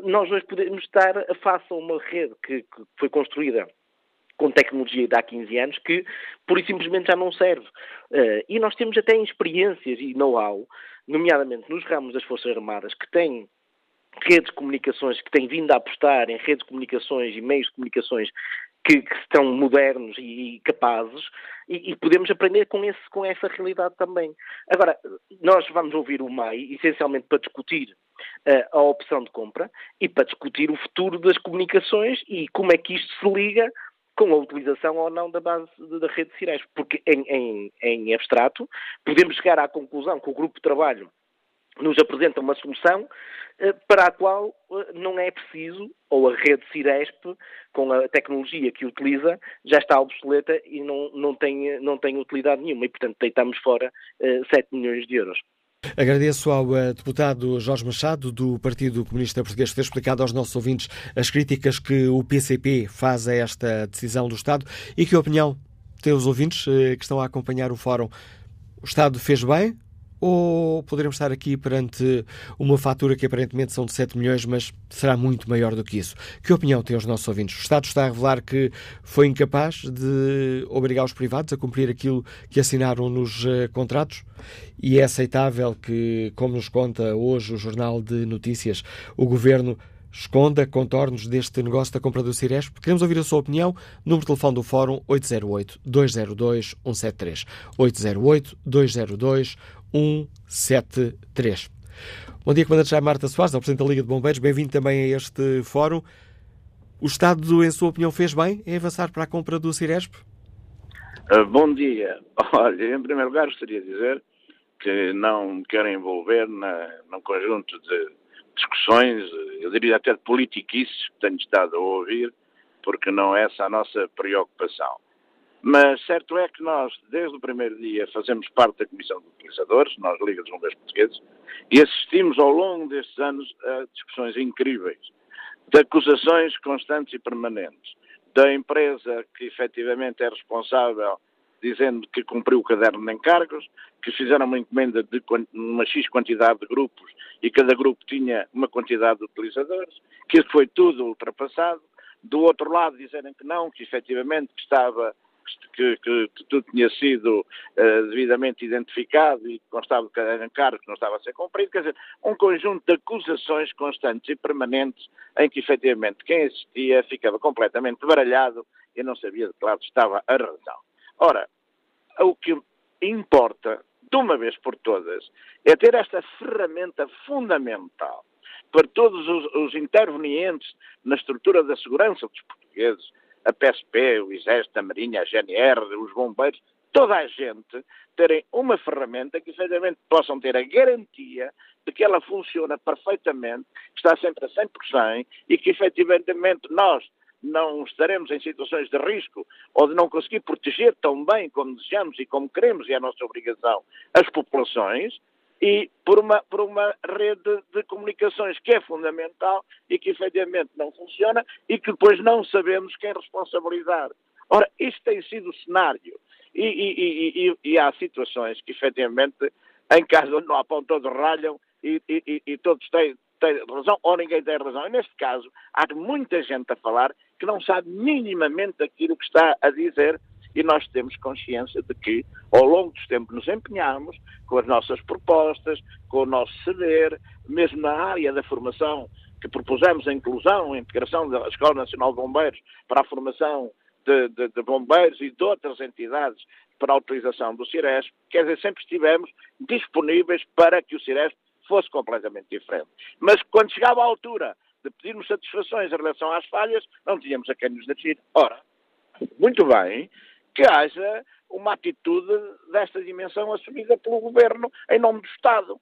nós hoje podemos estar face a uma rede que, que foi construída com tecnologia de há 15 anos que, por e simplesmente, já não serve. Uh, e nós temos até experiências e know-how, nomeadamente nos ramos das Forças Armadas, que têm redes de comunicações, que têm vindo a apostar em redes de comunicações e meios de comunicações que, que estão modernos e, e capazes e, e, podemos aprender com, esse, com essa realidade também. Agora, nós vamos ouvir o MAI essencialmente para discutir uh, a opção de compra e para discutir o futuro das comunicações e como é que isto se liga com a utilização ou não da base da rede de. Porque, em, em, em abstrato, podemos chegar à conclusão que o grupo de trabalho nos apresenta uma solução eh, para a qual eh, não é preciso, ou a rede Ciresp, com a tecnologia que utiliza, já está obsoleta e não, não, tem, não tem utilidade nenhuma. E, portanto, deitamos fora 7 eh, milhões de euros. Agradeço ao deputado Jorge Machado, do Partido Comunista Português, por ter explicado aos nossos ouvintes as críticas que o PCP faz a esta decisão do Estado e que opinião têm os ouvintes que estão a acompanhar o Fórum. O Estado fez bem ou poderemos estar aqui perante uma fatura que aparentemente são de 7 milhões, mas será muito maior do que isso? Que opinião têm os nossos ouvintes? O Estado está a revelar que foi incapaz de obrigar os privados a cumprir aquilo que assinaram nos uh, contratos? E é aceitável que, como nos conta hoje o Jornal de Notícias, o Governo esconda contornos deste negócio da compra do Ciresp? Queremos ouvir a sua opinião. Número de telefone do Fórum 808-202-173. 808-202-173. 173. Bom dia, Comandante Jaime Marta Soares, ao Presidente da Liga de Bombeiros. Bem-vindo também a este fórum. O Estado, em sua opinião, fez bem em avançar para a compra do Ciresp? Uh, bom dia. Olha, em primeiro lugar, gostaria de dizer que não me quero envolver na, num conjunto de discussões, eu diria até de politiquices que tenho estado a ouvir, porque não é essa a nossa preocupação. Mas certo é que nós, desde o primeiro dia, fazemos parte da Comissão de Utilizadores, nós Liga dos Bombeiros Portugueses, e assistimos ao longo destes anos a discussões incríveis, de acusações constantes e permanentes, da empresa que efetivamente é responsável dizendo que cumpriu o caderno de encargos, que fizeram uma encomenda de uma X quantidade de grupos e cada grupo tinha uma quantidade de utilizadores, que isso foi tudo ultrapassado. Do outro lado, dizerem que não, que efetivamente estava que, que, que tudo tinha sido uh, devidamente identificado e constava de cada encargo que não estava a ser cumprido, quer dizer, um conjunto de acusações constantes e permanentes em que efetivamente quem assistia ficava completamente baralhado e não sabia de que lado estava a razão. Ora, o que importa, de uma vez por todas, é ter esta ferramenta fundamental para todos os, os intervenientes na estrutura da segurança dos portugueses, a PSP, o Exército, a Marinha, a GNR, os bombeiros, toda a gente terem uma ferramenta que efetivamente possam ter a garantia de que ela funciona perfeitamente, que está sempre a 100% e que efetivamente nós não estaremos em situações de risco ou de não conseguir proteger tão bem como desejamos e como queremos, e é a nossa obrigação, as populações, e por uma, por uma rede de comunicações que é fundamental e que efetivamente não funciona e que depois não sabemos quem responsabilizar. Ora, isto tem sido o cenário. E, e, e, e há situações que efetivamente, em onde não há pão, todos ralham e, todos têm, têm razão ou ninguém tem razão. E neste caso, há muita gente a falar que não sabe minimamente aquilo que está a dizer e nós temos consciência de que, ao longo dos tempos, nos empenhamos com as nossas propostas, com o nosso saber, mesmo na área da formação, que propusemos a inclusão, a integração da Escola Nacional de Bombeiros para a formação de, de, de bombeiros e de outras entidades para a utilização do Ciresp, quer dizer, sempre estivemos disponíveis para que o Ciresp fosse completamente diferente. Mas quando chegava à altura de pedirmos satisfações em relação às falhas, não tínhamos a quem nos dirigir. Ora, muito bem, que haja uma atitude desta dimensão assumida pelo Governo em nome do Estado,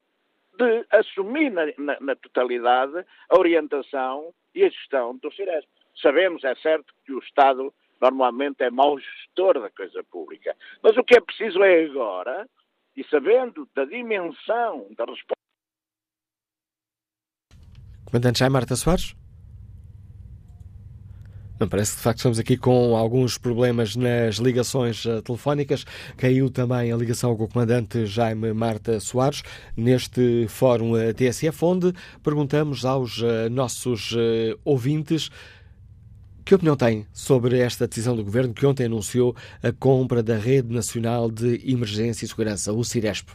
de assumir na, na, na totalidade a orientação e a gestão do Ciresp. Sabemos, é certo, que o Estado normalmente é mau gestor da coisa pública, mas o que é preciso é agora, e sabendo da dimensão da resposta. Comandante Jaime Marta Soares? Não parece que de facto estamos aqui com alguns problemas nas ligações uh, telefónicas. Caiu também a ligação com o comandante Jaime Marta Soares neste fórum uh, TSF, onde perguntamos aos uh, nossos ouvintes Que opinião tem sobre esta decisão do Governo que ontem anunciou a compra da Rede Nacional de Emergência e Segurança, o CIRESP?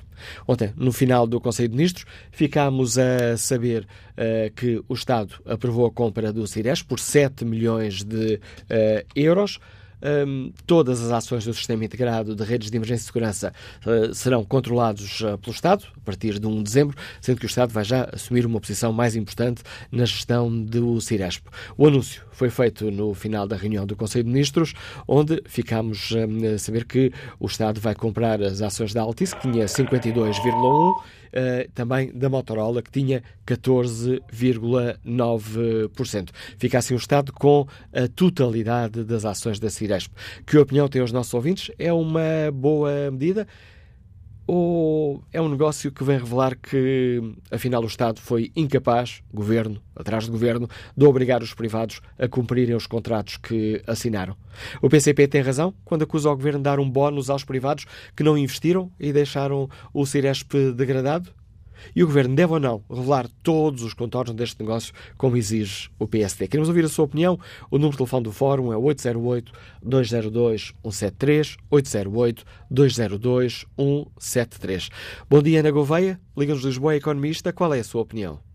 Ontem, no final do Conselho de Ministros, ficámos a saber uh, que o Estado aprovou a compra do CIRESP por 7 milhões de uh, euros um, todas as ações do Sistema Integrado de Redes de Emergência e Segurança uh, serão controlados uh, pelo Estado a partir de 1 de dezembro, sendo que o Estado vai já assumir uma posição mais importante na gestão do Ciresp. O anúncio foi feito no final da reunião do Conselho de Ministros, onde ficámos a saber que o Estado vai comprar as ações da Altice, que tinha 52,1%, uh, também da Motorola, que tinha 14,9%. Fica assim o Estado com a totalidade das ações da Ciresp. Que opinião têm os nossos ouvintes? É uma boa medida? Ou é um negócio que vem revelar que, afinal, o Estado foi incapaz, governo, atrás do governo, de obrigar os privados a cumprirem os contratos que assinaram? O PCP tem razão quando acusa o governo de dar um bónus aos privados que não investiram e deixaram o Ciresp degradado? E o Governo deve ou não revelar todos os contornos deste negócio, como exige o PSD? Queremos ouvir a sua opinião. O número de telefone do Fórum é 808-202-173, 808-202-173. Bom dia, Ana Gouveia. Liga-nos Lisboa, economista. Qual é a sua opinião?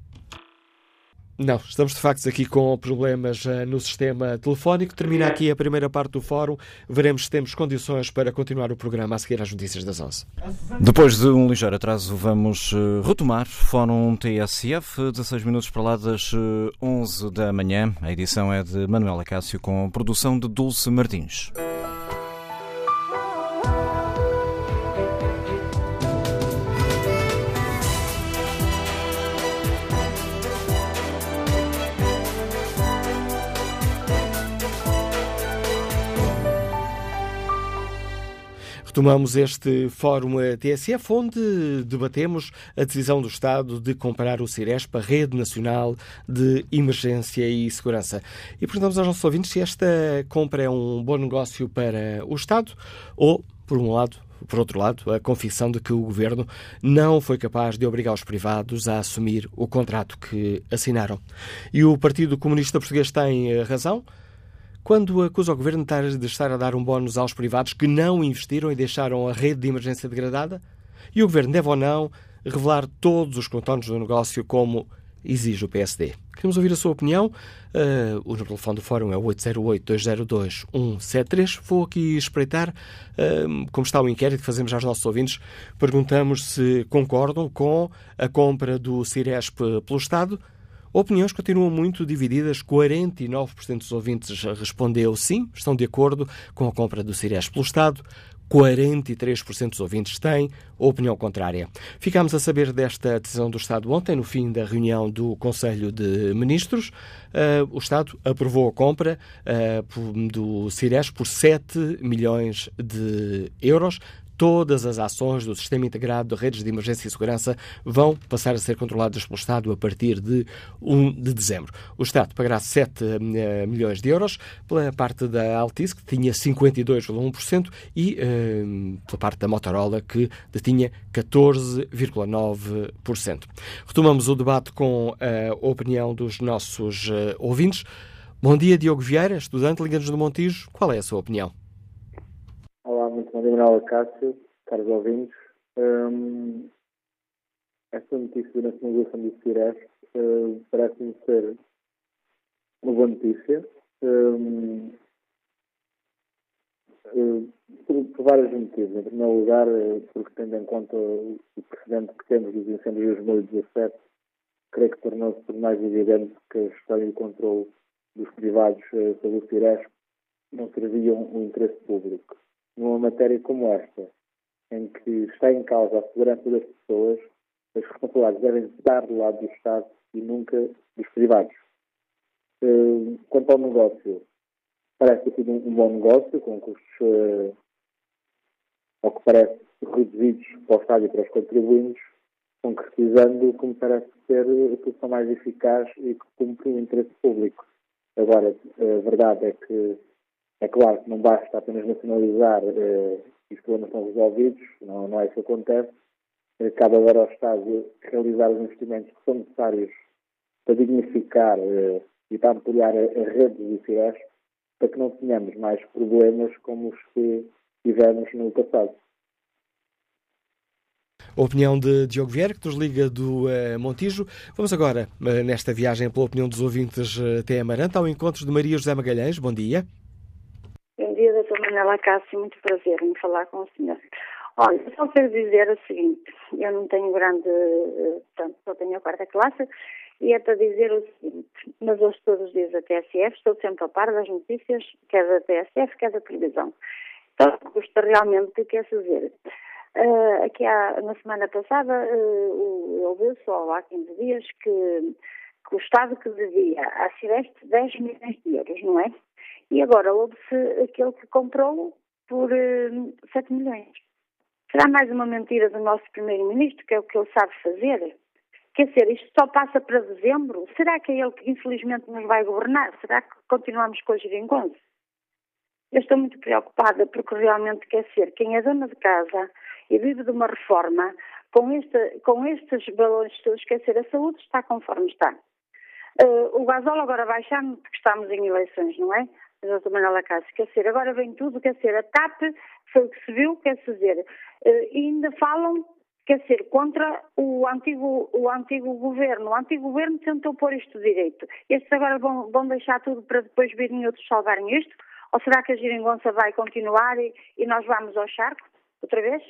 Não, estamos de facto aqui com problemas uh, no sistema telefónico. Termina aqui a primeira parte do fórum. Veremos se temos condições para continuar o programa a seguir às notícias das 11. Depois de um ligeiro atraso, vamos uh, retomar Fórum TSF, 16 minutos para lá das uh, eh, 11 da manhã. A edição é de Manuela Cássio com produção de Dulce Martins. Retomamos este fórum TSF, onde debatemos a decisão do Estado de comprar o Ciresp, a Rede Nacional de Emergência e Segurança. E perguntamos aos nossos ouvintes se esta compra é um bom negócio para o Estado ou, por um lado, por outro lado, a confissão de que o governo não foi capaz de obrigar os privados a assumir o contrato que assinaram. E o Partido Comunista Português tem razão quando acusa o governo de estar a dar um bónus aos privados que não investiram e deixaram a rede de emergência degradada? E o governo deve ou não revelar todos os contornos do negócio como exige o PSD? Queremos ouvir a sua opinião. Uh, o telefone do Fórum é 808-202-173. Vou aqui espreitar uh, como está o inquérito que fazemos aos nossos ouvintes. Perguntamos se concordam com a compra do Ciresp pelo Estado Opiniões continuam muito divididas. 49% dos ouvintes respondeu sim, estão de acordo com a compra do Cires pelo Estado. 43% dos ouvintes têm opinião contrária. Ficámos a saber desta decisão do Estado ontem, no fim da reunião do Conselho de Ministros. Uh, o Estado aprovou a compra uh, do Cires por 7 milhões de euros todas as ações do Sistema Integrado de Redes de Emergência e Segurança vão passar a ser controladas pelo Estado a partir de 1 de dezembro. O Estado pagará 7 eh, milhões de euros pela parte da Altice, que tinha 52,1%, e eh, pela parte da Motorola, que detinha 14,9%. Retomamos o debate com a opinião dos nossos eh, ouvintes. Bom dia, Diogo Vieira, estudante, Liga-nos do Montijo. Qual é a sua opinião? Manuela Cássio, caros ouvintes. Um, esta notícia da nacionalização do CIRES uh, parece-me ser uma boa notícia. Um, uh, por, por, vários motivos. Em primeiro lugar, uh, porque tendo em conta o precedente que temos dos incêndios de 2017, creio que tornou-se por mais evidente que a gestão e o controle dos privados sobre o CIRES não serviam o interesse público numa matéria como esta, em que está em causa a segurança das pessoas, as responsabilidades devem estar do lado do Estado e nunca dos privados. Eh, quanto ao negócio, parece ter sido um bom negócio, com custos, uh, ao que parece, reduzidos para o Estado e para os contribuintes, concretizando como parece ser a solução mais eficaz e que cumpre o interesse público. Agora, a verdade é que é claro que não basta apenas nacionalizar eh, e os problemas são resolvidos, não, não é isso que acontece. Eh, cabe agora ao Estado realizar os investimentos que são necessários para dignificar eh, e para ampliar a, a rede de ICS para que não tenhamos mais problemas como os que tivemos no passado. A opinião de Diogo Vieira, que nos liga do uh, Montijo. Vamos agora, uh, nesta viagem, pela opinião dos ouvintes até Amarante, ao encontro de Maria José Magalhães. Bom dia. Manela Cássio. Muito prazer em falar com o senhor. Olha, só quero dizer o seguinte. Eu não tenho grande... Portanto, só tenho a quarta classe. E é para dizer o seguinte. Mas ouço todos os dias a TSF. Estou sempre a par das notícias, quer da TSF, quer da televisão. Então, custa realmente, quer dizer... Uh, aqui há, na semana passada, uh, ouviu só há 15 dias que, que, o Estado que devia à Ciresp 10 milhões de euros, não é? E agora houve-se aquele que comprou por uh, 7 milhões. Será mais uma mentira do nosso Primeiro-Ministro, que é o que ele sabe fazer? Quer dizer, isto só passa para dezembro? Será que é ele que infelizmente nos vai governar? Será que continuamos com a geringonça? Eu estou muito preocupada porque realmente quer ser quem é dona de casa e vive de uma reforma, com, este, com estes valores todos, quer dizer, a saúde está conforme está. Uh, o gasóleo agora baixando porque estamos em eleições, não é? Doutor Manuela Cássio, quer dizer, agora vem tudo, quer dizer, a TAP foi o que se viu, quer dizer, uh, e ainda falam, quer dizer, contra o antigo, o antigo governo. O antigo governo tentou pôr isto direito. Estes agora vão, vão deixar tudo para depois virem outros salvarem isto? Ou será que a geringonça vai continuar e, e nós vamos ao charco outra vez?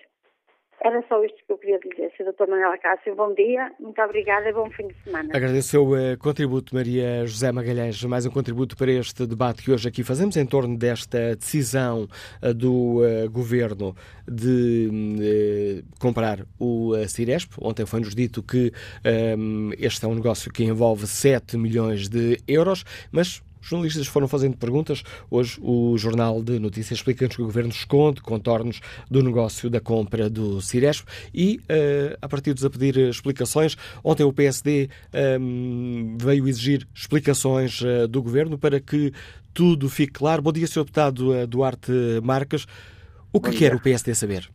Era só isto que eu queria dizer. Sr. Dr. Manuela Cássio, bom dia, muito obrigada e bom fim de semana. Agradeço o seu uh, contributo, Maria José Magalhães, mais um contributo para este debate que hoje aqui fazemos em torno desta decisão uh, do uh, Governo de comprar o Ciresp. Ontem foi-nos dito que um, este é um negócio que envolve 7 milhões de euros, mas jornalistas foram fazendo perguntas. Hoje o Jornal de Notícias explica-nos que o Governo esconde contornos do negócio da compra do Ciresp e, uh, a partidos a pedir explicações, ontem o PSD um, ehm, veio exigir explicações uh, do Governo para que tudo fique claro. Bom dia, Sr. Deputado uh, Duarte Marques. O que quer o PSD saber?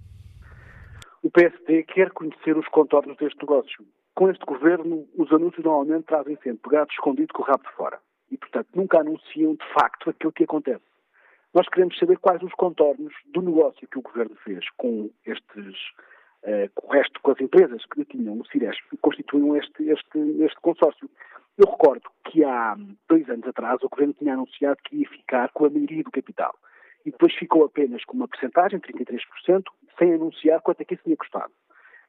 O PSD quer conhecer os contornos deste negócio. Com este governo, os anúncios normalmente trazem sempre gato escondido com o rabo de fora e, portanto, nunca anunciam de facto aquilo que acontece. Nós queremos saber quais os contornos do negócio que o Governo fez com estes, uh, com o resto, com as empresas que detinham o Ciresp e constituíam este, este, este consórcio. Eu recordo que há dois anos atrás o Governo tinha anunciado que ia ficar com a maioria do capital e depois ficou apenas com uma percentagem, 33%, sem anunciar quanto é que isso tinha custado.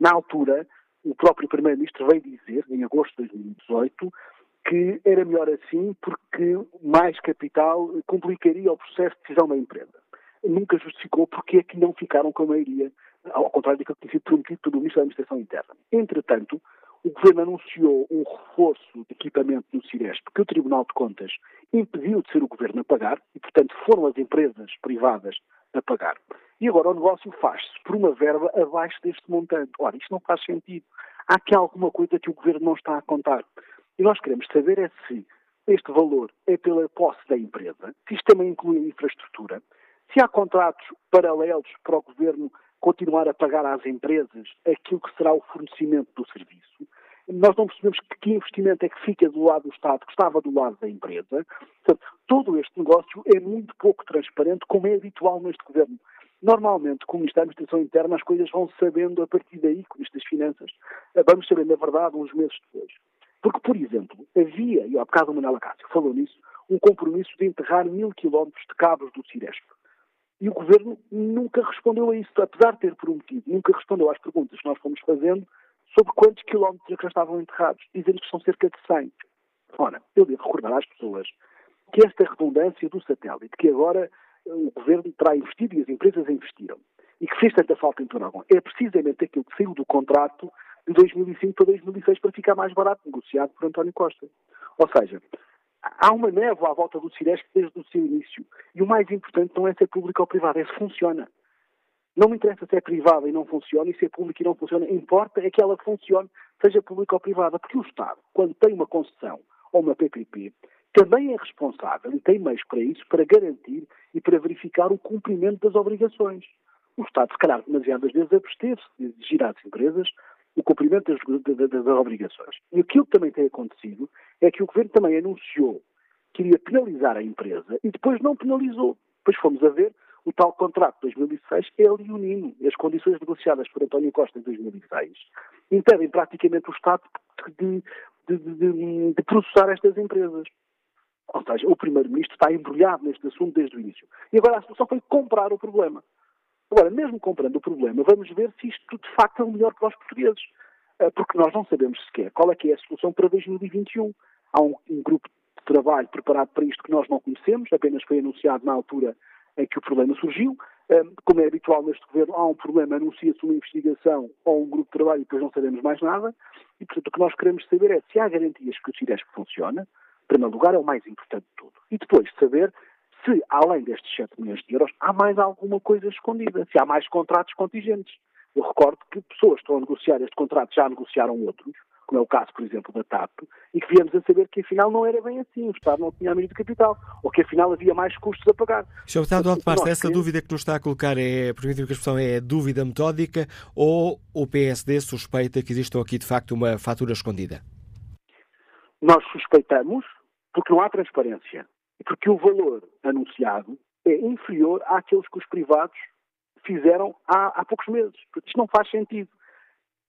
Na altura, o próprio Primeiro-Ministro veio dizer, em agosto de 2018, que era melhor assim porque mais capital complicaria o processo de decisão da empresa. Nunca justificou porque é que não ficaram com a maioria, ao contrário daquilo que tinha sido prometido pelo Ministro da Administração Interna. Entretanto, o Governo anunciou um reforço de equipamento no Ciresp que o Tribunal de Contas impediu de ser o Governo a pagar e, portanto, foram as empresas privadas a pagar. E agora o negócio faz-se por uma verba abaixo deste montante. Ora, isto não faz sentido. Há aqui alguma coisa que o Governo não está a contar. E nós queremos saber é se este valor é pela posse da empresa, se isto também inclui a infraestrutura, se há contratos paralelos para o Governo continuar a pagar às empresas aquilo que será o fornecimento do serviço. Nós não percebemos que, que investimento é que fica do lado do Estado, que estava do lado da empresa. Portanto, todo este negócio é muito pouco transparente, como é habitual neste Governo. Normalmente, com o Ministério da Administração Interna, as coisas vão sabendo a partir daí, com isto das finanças. Vamos saber, na verdade, uns meses depois. Porque, por exemplo, havia, e há bocado o Manuel Acácio falou nisso, um compromisso de enterrar mil quilómetros de cabos do Ciresp. E o Governo nunca respondeu a isso, apesar de ter prometido, nunca respondeu às perguntas que nós fomos fazendo sobre quantos quilómetros é já estavam enterrados, dizendo que são cerca de 100. Ora, eu devo recordar às pessoas que esta redundância do satélite, que agora eh, o Governo terá investido e as empresas investiram, e que fez tanta falta em Toragão, é precisamente aquilo que saiu do contrato de 2005 para 2006 para ficar mais barato, negociado por António Costa. Ou seja, há uma névoa à volta do Ciresp desde o seu início. E o mais importante não é ser público ou privado, é se funciona. Não me interessa se é privada e não funciona e se é pública e não funciona. Importa é que ela funcione, seja pública ou privada. Porque o Estado, quando tem uma concessão ou uma PPP, também é responsável e tem meios para isso, para garantir e para verificar o cumprimento das obrigações. O Estado, se calhar, demasiadas vezes absteve-se de exigir às empresas o cumprimento das, das, das, obrigações. E aquilo que também tem acontecido é que o Governo também anunciou que iria penalizar a empresa e depois não penalizou. Depois fomos a ver o tal contrato de 2006 é leonino. As condições negociadas por António Costa em 2006 impedem praticamente o Estado de, de, de, de processar estas empresas. Ou seja, o Primeiro-Ministro está embrulhado neste assunto desde o início. E agora a solução foi comprar o problema. Agora, mesmo comprando o problema, vamos ver se isto de facto é o melhor para os portugueses. Eh, porque nós não sabemos sequer qual é que é a solução para 2021. Há um, um grupo de trabalho preparado para isto que nós não conhecemos, apenas foi anunciado na altura em que o problema surgiu. Eh, como é habitual neste governo, há um problema, anuncia-se uma investigação ou um grupo de trabalho e depois não sabemos mais nada. E, portanto, o que nós queremos saber é se há garantias que o Ciresp funciona, em primeiro lugar, é o mais importante de tudo. E depois saber se, além destes 7 milhões de euros, há mais alguma coisa escondida, se há mais contratos contingentes. Eu recordo que pessoas que estão a negociar este contrato já negociaram outros, como é o caso, por exemplo, da TAP, e que viemos a saber que afinal não era bem assim, o Estado não tinha a de capital, ou que afinal havia mais custos a pagar. Sr. Deputado Alto Márcio, essa queremos... dúvida que nos está a colocar é, permitir que a expressão é dúvida metódica ou o PSD suspeita que existe aqui de facto uma fatura escondida? Nós suspeitamos porque não há transparência porque o valor anunciado é inferior àqueles que os privados fizeram há, há poucos meses. Porque isto não faz sentido.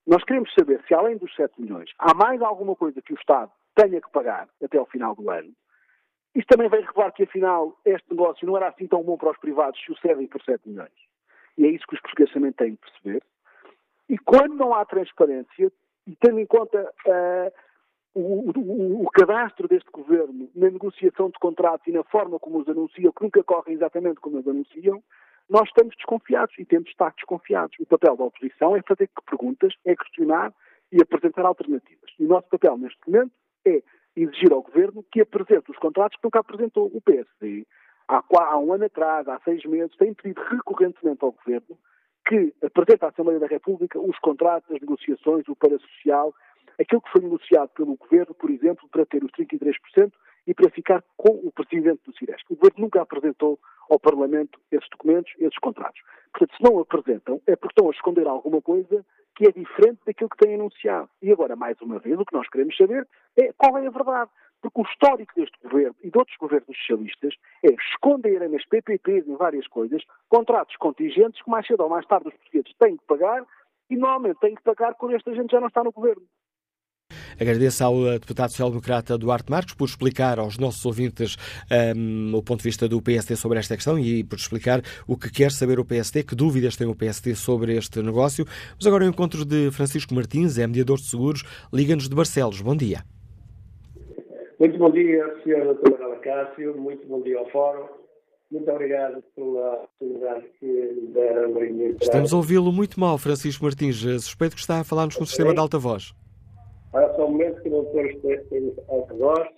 Nós queremos saber se, além dos 7 milhões, há mais alguma coisa que o Estado tenha que pagar até ao final do ano. Isto também vai revelar que, afinal, este negócio não era assim tão bom para os privados se o cedem por 7 milhões. E é isso que os portugueses também têm que perceber. E quando não há transparência, e tendo em conta uh, o, o, cadastro deste governo na negociação de contratos e na forma como os anunciam, que nunca correm exatamente como os anunciam, nós estamos desconfiados e temos de estar desconfiados. O papel da oposição é fazer perguntas, é questionar e apresentar alternativas. E o nosso papel neste momento é exigir ao Governo que apresente os contratos que nunca apresentou. O PSD, há, há um ano atrás, há seis meses, tem pedido recorrentemente ao Governo que apresente à Assembleia da República os contratos, as negociações, o parasocial, aquilo que foi negociado pelo Governo, por exemplo, para ter os 33% e para ficar com o presidente do Ciresp. O Governo nunca apresentou ao Parlamento esses documentos, esses contratos. Portanto, se não apresentam, é porque estão a esconder alguma coisa que é diferente daquilo que têm anunciado. E agora, mais uma vez, o que nós queremos saber é qual é a verdade. Porque o histórico deste governo e de outros governos socialistas é esconderem nas PPPs em várias coisas contratos contingentes que mais cedo ou mais tarde os portugueses têm que pagar e normalmente têm que pagar quando esta gente já não está no governo. Agradeço ao eh, deputado social-democrata Duarte Marcos por explicar aos nossos ouvintes um, ehm, o ponto de vista do PSD sobre esta questão e por explicar o que quer saber o PSD, que dúvidas tem o PSD sobre este negócio. Mas agora o encontro de Francisco Martins, é mediador de seguros, liga-nos de Barcelos. Bom dia. Muito bom dia, Sr. Dr. Alacácio, muito bom dia ao Fórum. Muito obrigado pela oportunidade que deram a Estamos a ouvi-lo muito mal, Francisco Martins. Suspeito que está a falar-nos com um sistema de alta voz. Olha só um momento que não estou ao redor.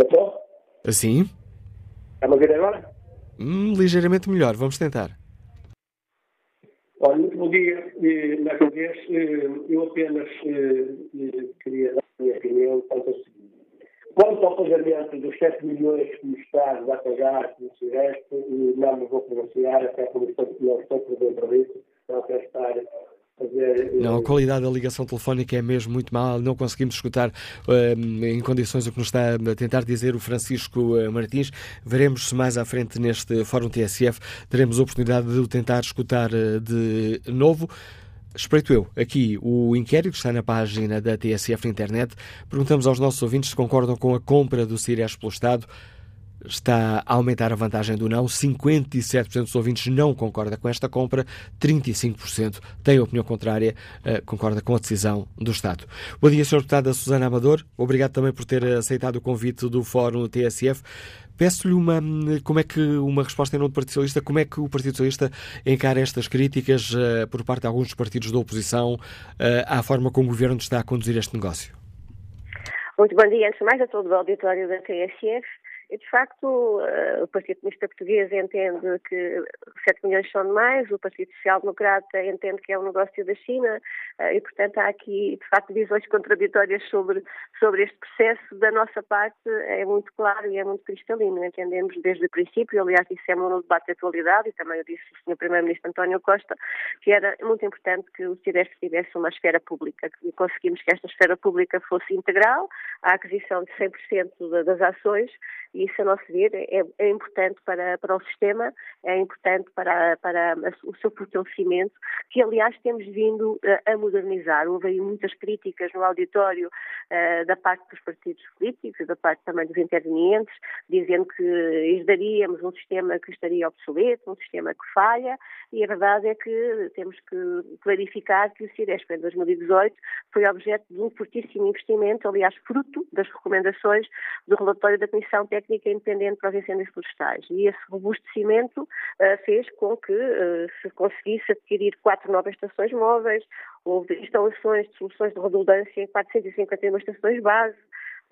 Estou? Assim? Está-me a ouvir agora? Hum, ligeiramente melhor, vamos tentar. Olha, muito bom dia, mais uma vez. Eu apenas queria dar a minha opinião quanto ao seguinte. Quanto ao pagamento dos 7 milhões que o Estado vai pagar no Sudeste, não me vou pronunciar, até como estou, não estou por dentro disso, não quero estar. Não, a qualidade da ligação telefónica é mesmo muito mal, não conseguimos escutar uh, em condições o que nos está a tentar dizer o Francisco uh, Martins. Veremos se mais à frente neste Fórum TSF teremos a oportunidade de o tentar escutar de novo. Espreito eu aqui o inquérito está na página da TSF na internet. Perguntamos aos nossos ouvintes se concordam com a compra do Cires pelo Estado está a aumentar a vantagem do não. 57% dos ouvintes não concorda com esta compra, 35% têm opinião contrária, uh, concorda com a decisão do Estado. Bom dia, Sr. Deputada Susana Amador. Obrigado também por ter aceitado o convite do Fórum TSF. Peço-lhe uma, como é que uma resposta em nome do Partido Socialista, como é que o Partido Socialista encara estas críticas uh, por parte de alguns dos partidos da oposição uh, à forma como o Governo está a conduzir este negócio? Muito bom dia, antes de mais, a todo o auditório da TSF de facto, uh, o Partido Comunista Português entende que 7 milhões são demais, o Partido Social Democrata entende que é um negócio da China uh, e, portanto, há aqui, de facto, visões contraditórias sobre, sobre este processo. Da nossa parte, é muito claro e é muito cristalino. Entendemos desde o princípio, aliás, dissemos no debate de atualidade, e também o disse o Sr. Primeiro-Ministro António Costa, que era muito importante que o CIDES tivesse uma esfera pública, que conseguimos que esta esfera pública fosse integral, a aquisição de 100% das ações, e isso, a nosso ver, é, é, importante para, para o sistema, é importante para, para o seu fortalecimento, que, aliás, temos vindo a, a modernizar. Houve aí muitas críticas no auditório uh, da parte dos partidos políticos, da parte também dos intervenientes, dizendo que herdaríamos um sistema que estaria obsoleto, um sistema que falha, e a verdade é que temos que clarificar que o Ciresp em 2018 foi objeto de um fortíssimo investimento, aliás, fruto das recomendações do relatório da Comissão Técnica Independente para os Incêndios Florestais. E esse robustecimento uh, fez com que uh, se conseguisse adquirir quatro novas estações móveis, houve instalações de soluções de redundância em 451 estações base,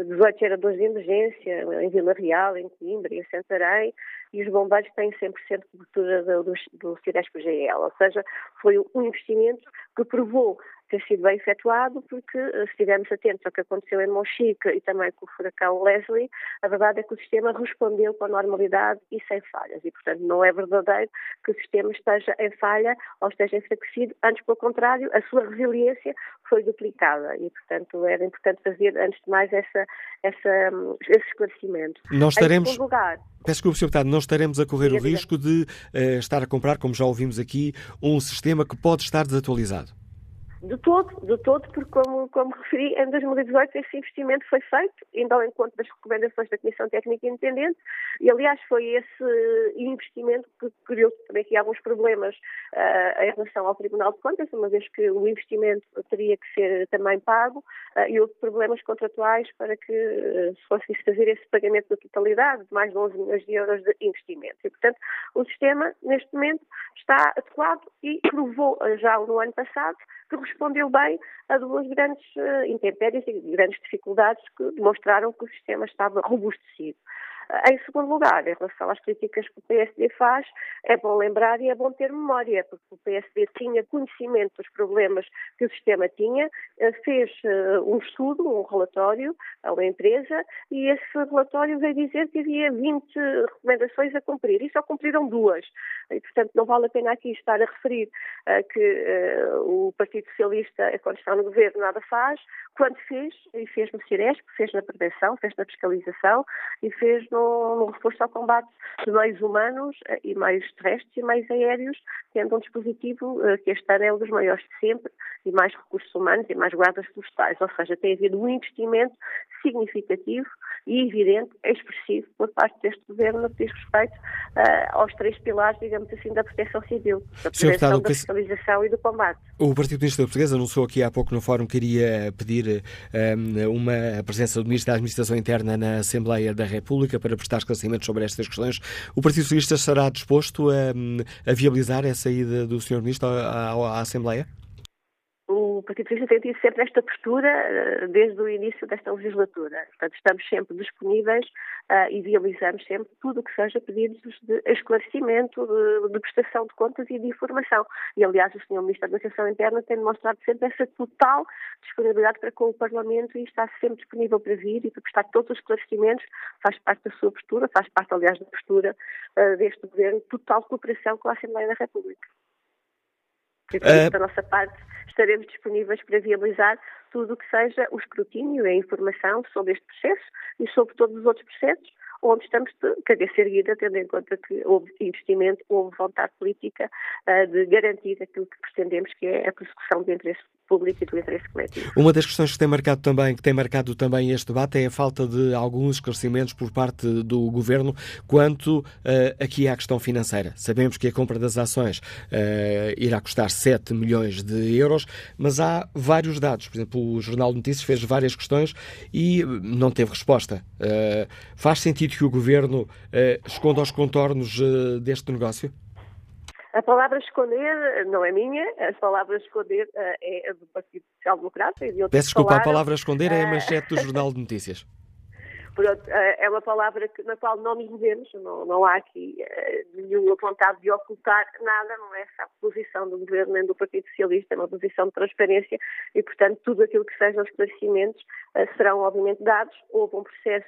18 geradores de emergência em Vila Real, em Coimbra em Santarém, e os bombeiros têm 100% de cobertura do, do, do GL, ou seja, foi um investimento que provou ter sido bem efetuado, porque eh, se estivermos atentos ao que aconteceu em Monchique e também com o furacão Leslie, a verdade é que o sistema respondeu com a normalidade e sem falhas. E, portanto, não é verdadeiro que o sistema esteja em falha ou esteja enfraquecido. Antes, pelo contrário, a sua resiliência foi duplicada. E, portanto, era importante fazer, antes de mais, essa, essa, esse esclarecimento. Nós estaremos... Em lugar, Peço desculpa, Sr. Deputado, não estaremos a correr o risco de uh, estar a comprar, como já ouvimos aqui, um sistema que pode estar desatualizado. De todo, de todo, porque como, como referi, em 2018 esse investimento foi feito, indo ao encontro das recomendações da Comissão Técnica Independente, e aliás foi esse investimento que criou também aqui alguns problemas uh, em relação ao Tribunal de Contas, uma vez que o investimento teria que ser também pago, uh, e houve problemas contratuais para que uh, se conseguisse fazer esse pagamento da totalidade, de mais de 11 milhões de euros de investimento. E, portanto, o sistema, neste momento, está adequado e provou já no ano passado que respondeu bem a duas grandes uh, intempéries e grandes dificuldades que demonstraram que o sistema estava robustecido. Em segundo lugar, em relação às críticas que o PSD faz, é bom lembrar e é bom ter memória, porque o PSD tinha conhecimento dos problemas que o sistema tinha, eh, fez eh, um estudo, um relatório a uma empresa e esse relatório veio dizer que havia 20 recomendações a cumprir e só cumpriram duas. E, portanto, não vale a pena aqui estar a referir uh, que uh, o Partido Socialista, quando está no governo, nada faz. Quando fez, e fez no Ciresp, fez na prevenção, fez na fiscalização e fez no, no reforço ao combate de meios humanos uh, e meios terrestres e meios aéreos, tendo um dispositivo que este ano é um dos maiores de sempre e mais recursos humanos e mais guardas florestais. Ou seja, tem havido um investimento significativo e evidente, expressivo, por parte deste governo no que diz respeito aos três pilares, digamos assim, da proteção civil, da prevenção, da fiscalização e do combate. O Partido Comunista Português anunciou aqui há pouco no fórum que iria pedir um, uma presença do Ministro da Administração Interna na Assembleia da República para prestar esclarecimentos sobre estas questões. O Partido Socialista estará disposto a, a viabilizar essa ida do Sr. Ministro à, à Assembleia? Partido Socialista tem tido sempre esta postura eh, desde o início desta legislatura. Portanto, estamos sempre disponíveis uh, e viabilizamos sempre tudo o que seja pedidos de esclarecimento, de, de, prestação de contas e de informação. E, aliás, o Sr. Ministro da Administração Interna tem demonstrado sempre essa total disponibilidade para com o Parlamento e está sempre disponível para vir e para prestar todos os esclarecimentos. Faz parte da sua postura, faz parte, aliás, da postura uh, deste Governo, total cooperação com a Assembleia da República. E, por isso, uh... da nossa parte, estaremos disponíveis para viabilizar tudo o que seja o escrutínio e a informação sobre este processo e sobre todos os outros processos onde estamos de cabeça erguida, tendo em conta que houve investimento, houve vontade política uh, de garantir aquilo que pretendemos, que é a persecução do interesse público e do interesse coletivo. Uma das questões que tem marcado também, que tem marcado também este debate é a falta de alguns esclarecimentos por parte do Governo quanto uh, aqui à questão financeira. Sabemos que a compra das ações uh, irá custar 7 milhões de euros, mas há vários dados. Por exemplo, o Jornal de Notícias fez várias questões e não teve resposta. Uh, faz sentido que o Governo esconda os contornos deste negócio? A palavra esconder não é minha, a palavra esconder uh, é do Partido Social Democrata e de outros Peço desculpa, falaram. a palavra esconder é a manchete do Jornal de Notícias. Eh, é uma palavra que, na qual não nos movemos, não, não há aqui nenhuma vontade de ocultar nada, não é essa a posição do governo nem do Partido Socialista, é uma posição de transparência e, portanto, tudo aquilo que sejam esclarecimentos serão, obviamente, dados. Houve um processo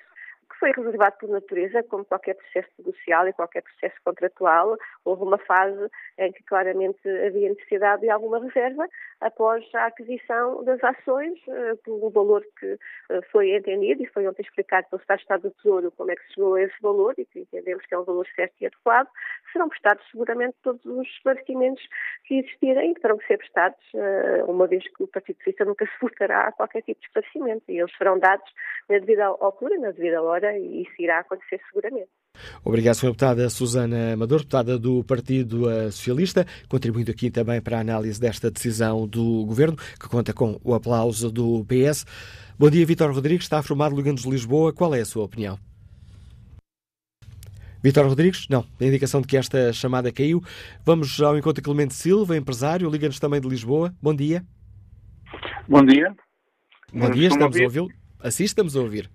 que foi reservado por natureza, como qualquer processo negocial e qualquer processo contratual. Houve uma fase em que claramente havia necessidade de alguma reserva após a aquisição das ações, uh, pelo valor que uh, foi entendido e foi ontem explicado pelo Estado do Tesouro como é que chegou a esse valor e que entendemos que é um valor certo e adequado, serão prestados seguramente todos os esclarecimentos que existirem e que terão que ser prestados, uh, uma vez que o Partido Socialista nunca se furtará a qualquer tipo de esclarecimento e eles serão dados na devida altura, na devida hora e isso irá acontecer seguramente. Obrigado, Sra. Deputada Susana Amador, deputada do Partido Socialista, contribuindo aqui também para a análise desta decisão do Governo, que conta com o aplauso do PS. Bom dia, Vítor Rodrigues, está formado Luganos de Lisboa. Qual é a sua opinião? Vítor Rodrigues? Não, a indicação de que esta chamada caiu. Vamos ao encontro de Clemente Silva, empresário, liga-nos também de Lisboa. Bom dia. Bom dia. Bom dia, estamos a ouvi-lo. Assim estamos a ouvir.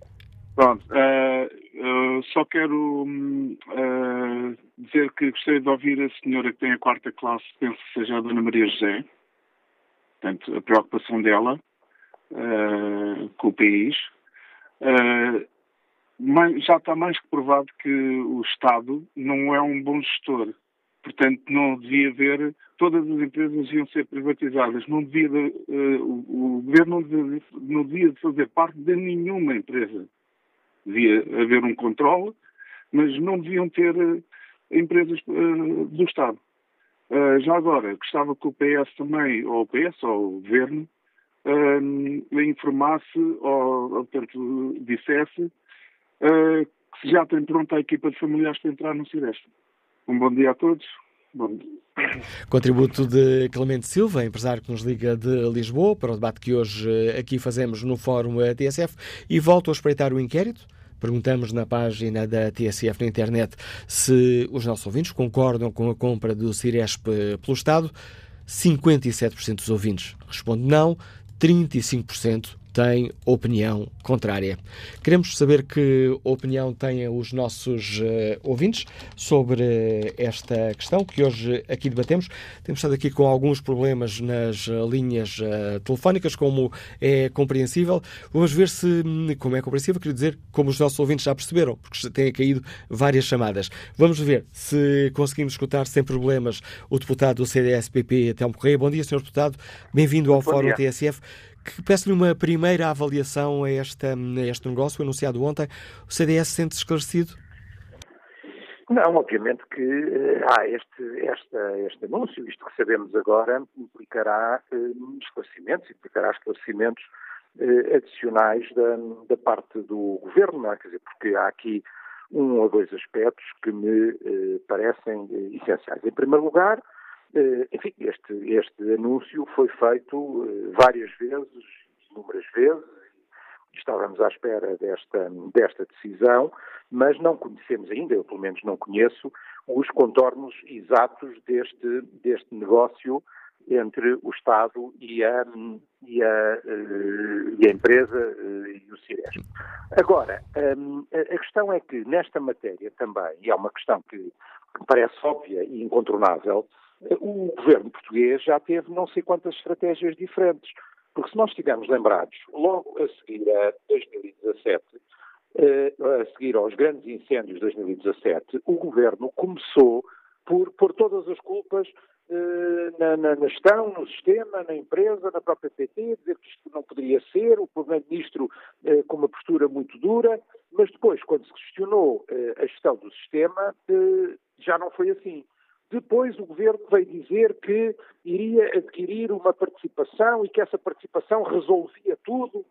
Pronto, uh, uh, só quero uh, dizer que gostaria de ouvir a senhora que tem a quarta classe, penso que seja a Dona Maria José, portanto, a preocupação dela com o país. Já está mais que provado que o Estado não é um bom gestor. Portanto, não devia haver. Todas as empresas iam ser privatizadas. Não devia, o, o governo não devia, não devia fazer parte de nenhuma empresa devia haver um controle, mas não deviam ter uh, empresas uh, do Estado. Uh, já agora, gostava que o PS também, ou o PS, ou o Governo, informasse, ou, portanto, dissesse que já tem pronta a equipa de familiares para entrar no Cireste. Um bom dia a todos. Contributo de Clemente Silva, empresário que nos liga de Lisboa, para o debate que hoje aqui fazemos no Fórum TSF. E volto a espreitar o inquérito. Perguntamos na página da TSF na internet se os nossos ouvintes concordam com a compra do Ciresp pelo Estado. 57% dos ouvintes respondem não, 35% tem opinião contrária. Queremos saber que opinião têm os nossos uh, ouvintes sobre esta questão que hoje aqui debatemos. Temos estado aqui com alguns problemas nas uh, linhas uh, telefónicas, como é compreensível. Vamos ver se, como é compreensível, quero dizer, como os nossos ouvintes já perceberam, porque têm caído várias chamadas. Vamos ver se conseguimos escutar sem problemas o deputado do CDS-PP, Telmo Correia. Bom dia, Sr. Deputado. Bem-vindo ao Bom Fórum dia. TSF peço-lhe uma primeira avaliação a, esta, a este negócio anunciado ontem. O CDS sente-se esclarecido? Não, obviamente que há este, este anúncio, isto que sabemos agora, implicará uh, esclarecimentos, implicará esclarecimentos uh, adicionais da, da, parte do governo, é? Quer dizer, porque há aqui um ou dois aspectos que me parecem essenciais. Em primeiro lugar, eh, enfim, este, este anúncio foi feito eh, várias vezes, inúmeras vezes, estávamos à espera desta, desta decisão, mas não conhecemos ainda, eu pelo menos não conheço, os contornos exatos deste, deste negócio entre o Estado e a, e a, eh, e a empresa e o Ciresp. Agora, a questão é que nesta matéria também, e é uma questão que parece óbvia e incontornável, o governo português já teve não sei quantas estratégias diferentes. Porque se nós estivermos lembrados, logo a seguir a 2017, eh, a seguir aos grandes incêndios de 2017, o governo começou por pôr todas as culpas eh, na, na, na, gestão, no sistema, na empresa, na própria PT, dizer que isto não poderia ser, o primeiro-ministro eh, com uma postura muito dura, mas depois, quando se questionou a gestão do sistema, já não foi assim. Depois o governo veio dizer que iria adquirir uma participação e que essa participação resolvia tudo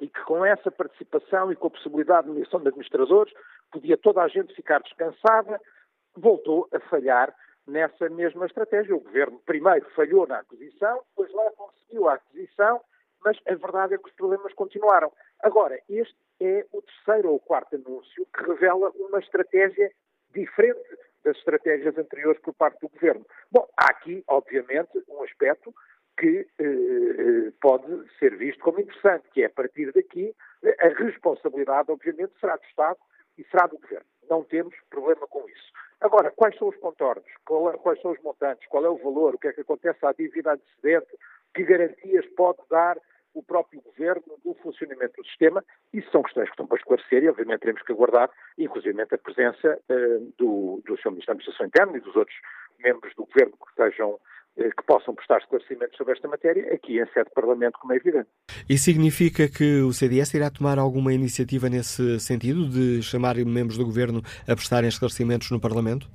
e que com essa participação e com a possibilidade de nomeação de administradores podia toda a gente ficar descansada. Voltou a falhar nessa mesma estratégia. O governo primeiro falhou na aquisição, depois lá conseguiu a aquisição, mas a verdade é que os problemas continuaram. Agora, este é o terceiro ou quarto anúncio que revela uma estratégia diferente das estratégias anteriores por parte do governo. Bom, há aqui, obviamente, um aspecto que eh, pode ser visto como interessante, que é a partir daqui a responsabilidade, obviamente, será do Estado e será do Governo. Não temos problema com isso. Agora, quais são os contornos? É, quais são os montantes? Qual é o valor? O que é que acontece à dívida antecedente? Que garantias pode dar o próprio Governo do funcionamento do sistema? Isso são questões que estão para esclarecer e, obviamente, teremos que aguardar, inclusive, a presença uh, do, do Sr. Ministro da Administração Interna e dos outros membros do Governo que estejam eh, que possam prestar esclarecimentos sobre esta matéria aqui em sede de Parlamento, como é evidente. E significa que o CDS irá tomar alguma iniciativa nesse sentido, de chamar membros do Governo a prestarem esclarecimentos no Parlamento?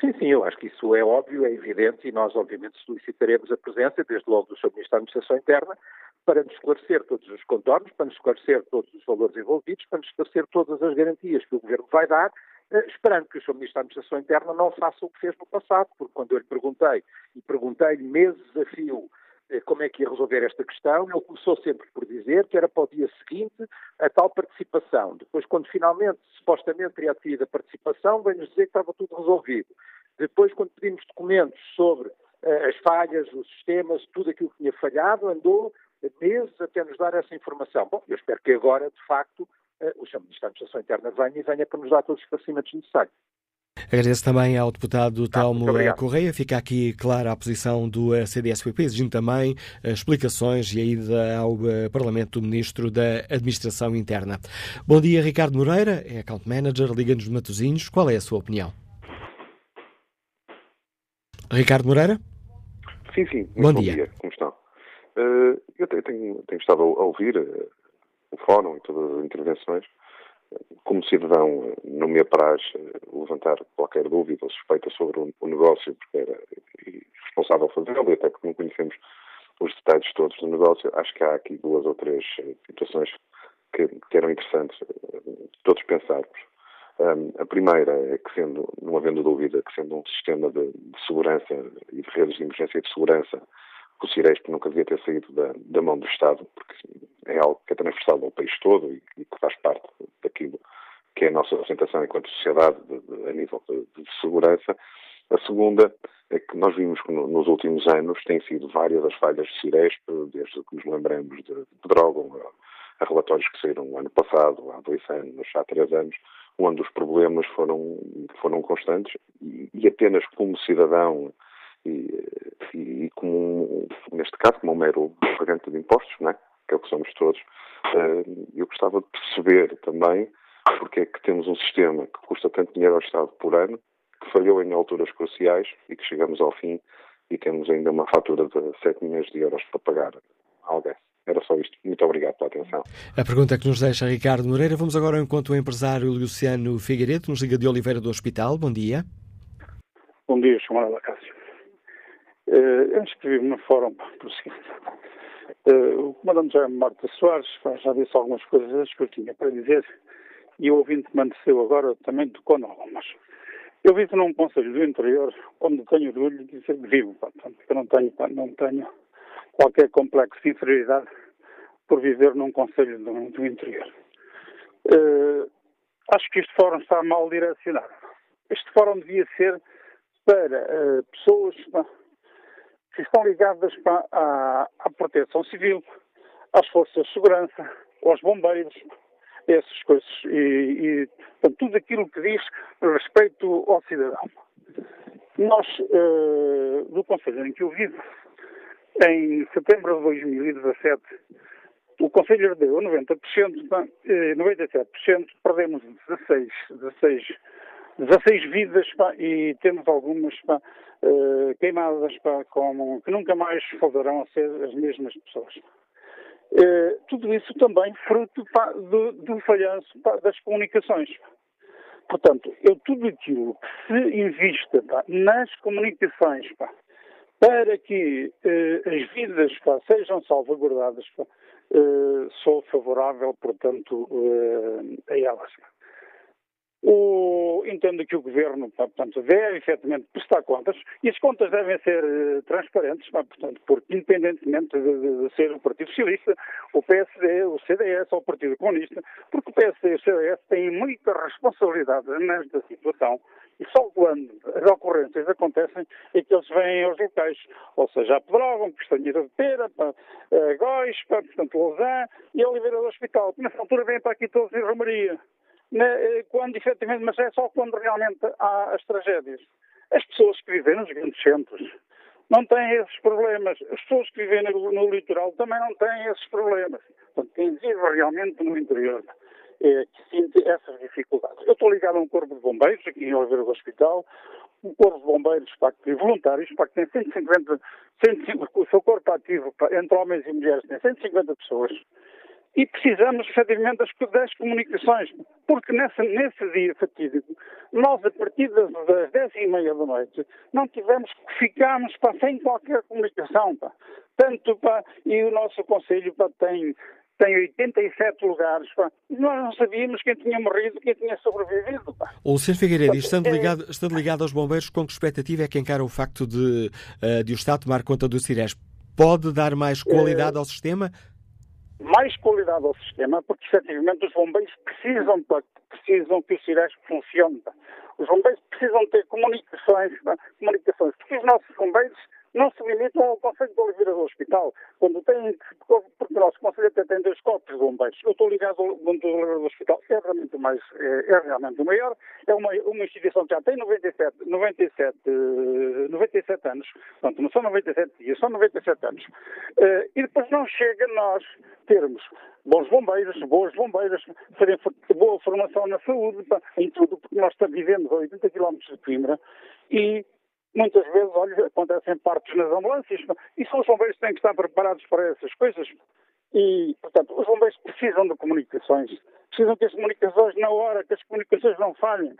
Sim, sim, eu acho que isso é óbvio, é evidente e nós, obviamente, solicitaremos a presença, desde logo do Sr. Ministro da Administração Interna, para nos esclarecer todos os contornos, para nos esclarecer todos os valores envolvidos, para nos esclarecer todas as garantias que o Governo vai dar eh, esperando que o Sr. Ministro da Administração Interna não faça o que fez no passado, porque quando eu lhe perguntei, e perguntei-lhe meses a fio eh, como é que ia resolver esta questão, ele começou sempre por dizer que era para o dia seguinte a tal participação. Depois, quando finalmente, supostamente, teria adquirido a participação, veio-nos dizer que estava tudo resolvido. Depois, quando pedimos documentos sobre uh, as falhas, os sistemas, tudo aquilo que tinha falhado, andou meses até nos dar essa informação. Bom, eu espero que agora, de facto, eh, o Sr. Ministro da Administração Interna venha e venha para nos dar todos os esclarecimentos necessários. Agradeço também ao deputado Telmo Correia. Fica aqui clara a posição do eh, CDS-PP, exigindo também eh, explicações e a ida ao Parlamento do Ministro da Administração Interna. Bom dia, Ricardo Moreira, é Account Manager, Liga-nos de Matosinhos. Qual é a sua opinião? Ricardo Moreira? Sim, sim. Bom, bom dia. dia. Uh, eu tenho, tenho, estado a ouvir o fórum e todas as intervenções. Como cidadão, não me apraz levantar qualquer dúvida ou suspeita sobre o negócio, porque era responsável fazê-lo, e até porque não conhecemos os detalhes todos do negócio. Acho que há aqui duas ou três eh, situações que, que eram interessantes eh, todos pensarmos. Um, a primeira é que, sendo, não havendo dúvida, que sendo um sistema de, de segurança e de redes de emergência e de segurança que o Ciresp nunca devia ter saído da, da, mão do Estado, porque é algo que é transversal ao país todo e, e, que faz parte daquilo que é a nossa representação enquanto sociedade de, de, a nível de, segurança. A segunda é que nós vimos que no, nos últimos anos têm sido várias as falhas de Ciresp, desde que nos lembramos de, de Pedrógão, a, a relatórios que saíram no ano passado, há dois anos, há três anos, onde os problemas foram, foram constantes e, e apenas como cidadão e, e, como, neste caso, como um mero pagante de impostos, né? que é o que somos todos, eh, eu gostava de perceber também porque é que temos um sistema que custa tanto dinheiro ao Estado por ano, que falhou em alturas cruciais e que chegamos ao fim e temos ainda uma fatura de 7 milhões de euros para pagar a alguém. Era só isto. Muito obrigado pela atenção. A pergunta que nos deixa Ricardo Moreira. Vamos agora ao encontro do empresário Luciano Figueiredo, nos liga de Oliveira do Hospital. Bom dia. Bom dia, chamada Uh, eu inscrevi-me no fórum seguinte. Uh, o comandante já Marta Soares já disse algumas coisas que eu tinha para dizer e o ouvinte que me agora também tocou em algumas. Eu vivo num conselho do interior onde tenho orgulho de dizer que vivo. Portanto, eu não tenho, não tenho qualquer complexo de inferioridade por viver num conselho do, do interior. Uh, acho que este fórum está mal direcionado. Este fórum devia ser para uh, pessoas que estão ligadas à, à proteção civil, às forças de segurança, aos bombeiros, essas coisas. E, e portanto, tudo aquilo que diz respeito ao cidadão. Nós, uh, do Conselho em que eu vivo, em setembro de 2017, o Conselho herdeu 90%, 97%, perdemos 16, 16 16 vidas e temos algumas uh, queimadas pá, como, que nunca mais voltarão a ser as mesmas pessoas. Uh, tudo isso também fruto do, do falhanço das comunicações. Portanto, eu tudo aquilo que se invista nas comunicações para que uh, as vidas sejam salvaguardadas, sou favorável, portanto, a elas. O, entendo que o Governo, portanto, deve efetivamente prestar contas e as contas devem ser uh, transparentes, portanto, porque independentemente de, de, de, ser o Partido Socialista, o PSD, o CDS ou o Partido Comunista, porque o PSD e o CDS têm muita responsabilidade nesta situação E só quando as ocorrências acontecem é que eles vêm aos locais, ou seja, a Pedrógão, Castanheira de Pera, para Góis, para, portanto, Lausanne e a Oliveira do Hospital. Nessa altura vêm para aqui todos em Romaria. Eh, quando efetivamente, mas é só quando realmente há as tragédias. As pessoas que vivem nos grandes centros não têm esses problemas. As pessoas que vivem no, no litoral também não têm esses problemas. Portanto, quem vive realmente no interior é que sente essas dificuldades. Eu estou ligado a um corpo de bombeiros aqui em Oliveira do Hospital, um corpo de bombeiros para que, voluntários, para que tem 150, 150, o seu corpo ativo entre homens e mulheres tem 150 pessoas e precisamos, efetivamente, das, das comunicações, porque nessa, nesse dia fatídico, nós, a partir das, das 10 e meia da noite, não tivemos, ficámos pá, sem qualquer comunicação. Pá. Tanto, pá, e o nosso Conselho pá, tem, tem 87 lugares. Pá. Nós não sabíamos quem tinha morrido, quem tinha sobrevivido. Pá. O Sr. Figueiredo, estando é- ligado, estando ligado aos bombeiros, com que expectativa é que encara o facto de, uh, de o Estado tomar conta do CIRES? Pode dar mais qualidade ao sistema? Mais qualidade ao sistema, porque efetivamente os bombeiros precisam, precisam que o Ciresp funcione. Os bombeiros precisam ter comunicações, comunicações, porque os nossos bombeiros não se limitam ao Conselho de Oliveira do Hospital. Quando tem, porque o nosso Conselho até tem dois corpos de bombeiros. Eu estou ligado ao Conselho de Oliveira do Hospital, é realmente mais, é, é, realmente o maior. É uma, uma instituição que já tem 97, 97, 97 anos. Portanto, não são 97 dias, são 97 anos. Uh, e depois não chega nós termos bons bombeiros, boas bombeiras, terem boa formação na saúde, em tudo, porque nós estamos vivendo a 80 km de Coimbra e Muitas vezes, olha, acontecem partos nas ambulâncias e são os bombeiros que têm que estar preparados para essas coisas. E, portanto, os bombeiros precisam de comunicações. Precisam que as comunicações, na hora, que as comunicações não falhem.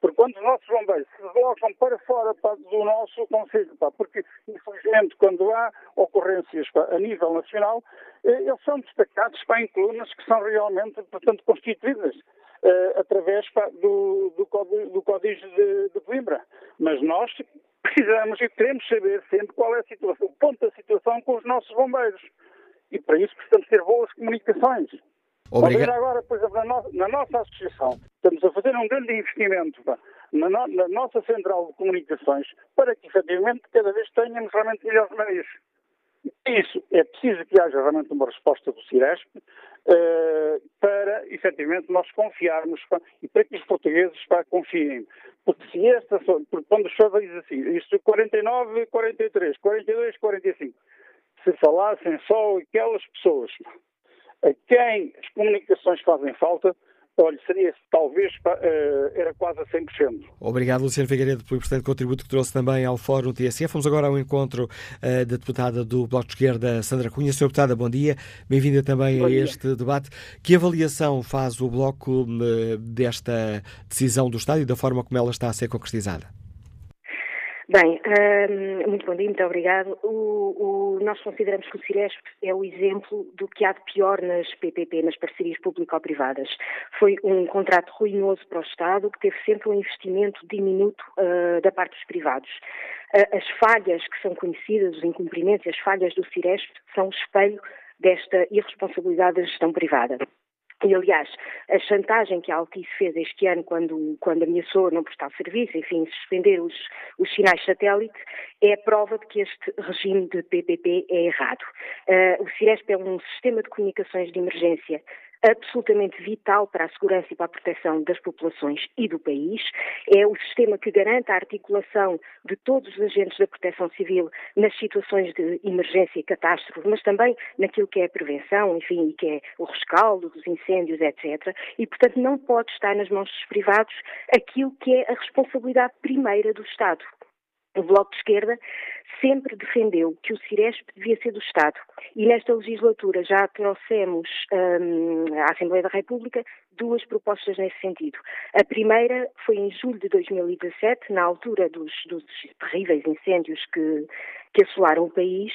Porque quando os nossos bombeiros se deslocam para fora pá, do nosso Conselho, pá, porque, infelizmente, quando há ocorrências pá, a nível nacional, eh, eles são destacados pá, em colunas que são realmente, portanto, constituídas eh, através do, do, do Código de, de Coimbra. Mas nós precisamos e queremos saber sempre qual é a situação, o ponto da situação com os nossos bombeiros. E para isso precisamos ter boas comunicações. Obrigado. Agora, por exemplo, na, no, na, nossa associação, estamos a fazer um grande investimento pá, na, no, na, nossa central de comunicações para que, efetivamente, cada vez tenhamos realmente melhores meios. Isso é preciso que haja realmente uma resposta do Ciresp uh, para, efetivamente, nós confiarmos pá, e para que os portugueses pá, confiem. Porque se esta, porque quando o senhor diz assim, isto 49, 43, 42, 45, se falassem só aquelas pessoas a quem as comunicações fazem falta, Olha, seria talvez, uh, era quase a 100%. Obrigado, Luciano Figueiredo, pelo importante contributo que trouxe também ao Fórum TSF. Vamos agora ao encontro uh, da deputada do Bloco de Esquerda, Sandra Cunha. Senhora deputada, bom dia. Bem-vinda também bom a dia. este debate. Que avaliação faz o Bloco uh, desta decisão do Estado e da forma como ela está a ser concretizada? Bem, um, muito bom dia, muito obrigado. O, o, nós consideramos que o Ciresp é o exemplo do que há de pior nas PPP, nas parcerias público-privadas. Foi um contrato ruinoso para o Estado, que teve sempre um investimento diminuto uh, da parte dos privados. Uh, as falhas que são conhecidas, os incumprimentos e as falhas do Ciresp são o espelho desta irresponsabilidade da gestão privada. E, aliás, a chantagem que a Altice fez este ano, quando, quando ameaçou não prestar serviço, enfim, suspender os, os sinais satélite, é a prova de que este regime de PPP é errado. Uh, o Ciresp é um sistema de comunicações de emergência absolutamente vital para a segurança e para a proteção das populações e do país. É o sistema que garante a articulação de todos os agentes da proteção civil nas situações de emergência e catástrofe, mas também naquilo que é a prevenção, enfim, e que é o rescaldo dos incêndios, etc. E, portanto, não pode estar nas mãos dos privados aquilo que é a responsabilidade primeira do Estado. O Bloco de Esquerda sempre defendeu que o Ciresp devia ser do Estado. E nesta legislatura já trouxemos à Assembleia da República duas propostas nesse sentido. A primeira foi em julho de 2017, na altura dos, dos terríveis incêndios que, que assolaram o país,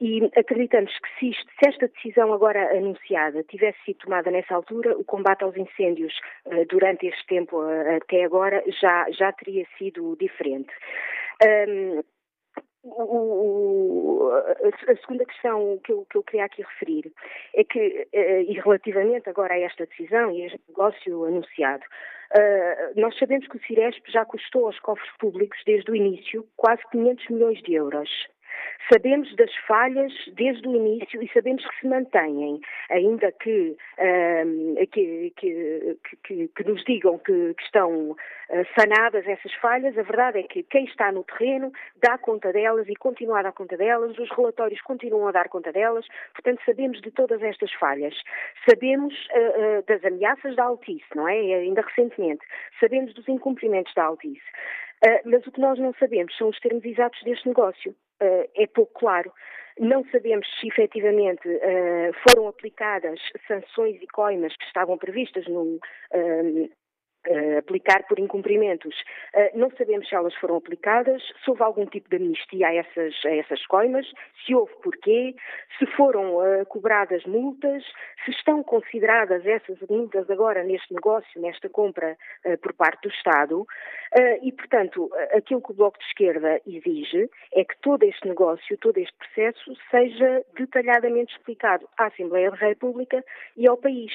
e acreditamos que se, se, esta decisão agora anunciada tivesse sido tomada nessa altura, o combate aos incêndios uh, durante este tempo uh, até agora já, já teria sido diferente. Um, o, a segunda questão que eu, que eu, queria aqui referir é que, eh, e relativamente agora a esta decisão e a este negócio anunciado, Uh, nós sabemos que o Ciresp já custou aos cofres públicos, desde o início, quase 500 milhões de euros. Sabemos das falhas desde o início e sabemos que se mantêm, ainda que, um, que, que, que, que, nos digam que, estão uh, sanadas essas falhas, a verdade é que quem está no terreno dá conta delas e continua a dar conta delas, os relatórios continuam a dar conta delas, portanto sabemos de todas estas falhas. Sabemos uh, uh, das ameaças da Altice, não é? Ainda recentemente. Sabemos dos incumprimentos da Altice. Mas o que nós não sabemos são os termos exatos deste negócio. Uh, é pouco claro. Não sabemos se efetivamente uh, foram aplicadas sanções e coimas que estavam previstas no, aplicar por incumprimentos. Uh, não sabemos se elas foram aplicadas, se houve algum tipo de amnistia a essas, a essas coimas, se houve porquê, se foram uh, cobradas multas, se estão consideradas essas multas agora neste negócio, nesta compra por parte do Estado. e, portanto, aquilo que o Bloco de Esquerda exige é que todo este negócio, todo este processo, seja detalhadamente explicado à Assembleia da República e ao país.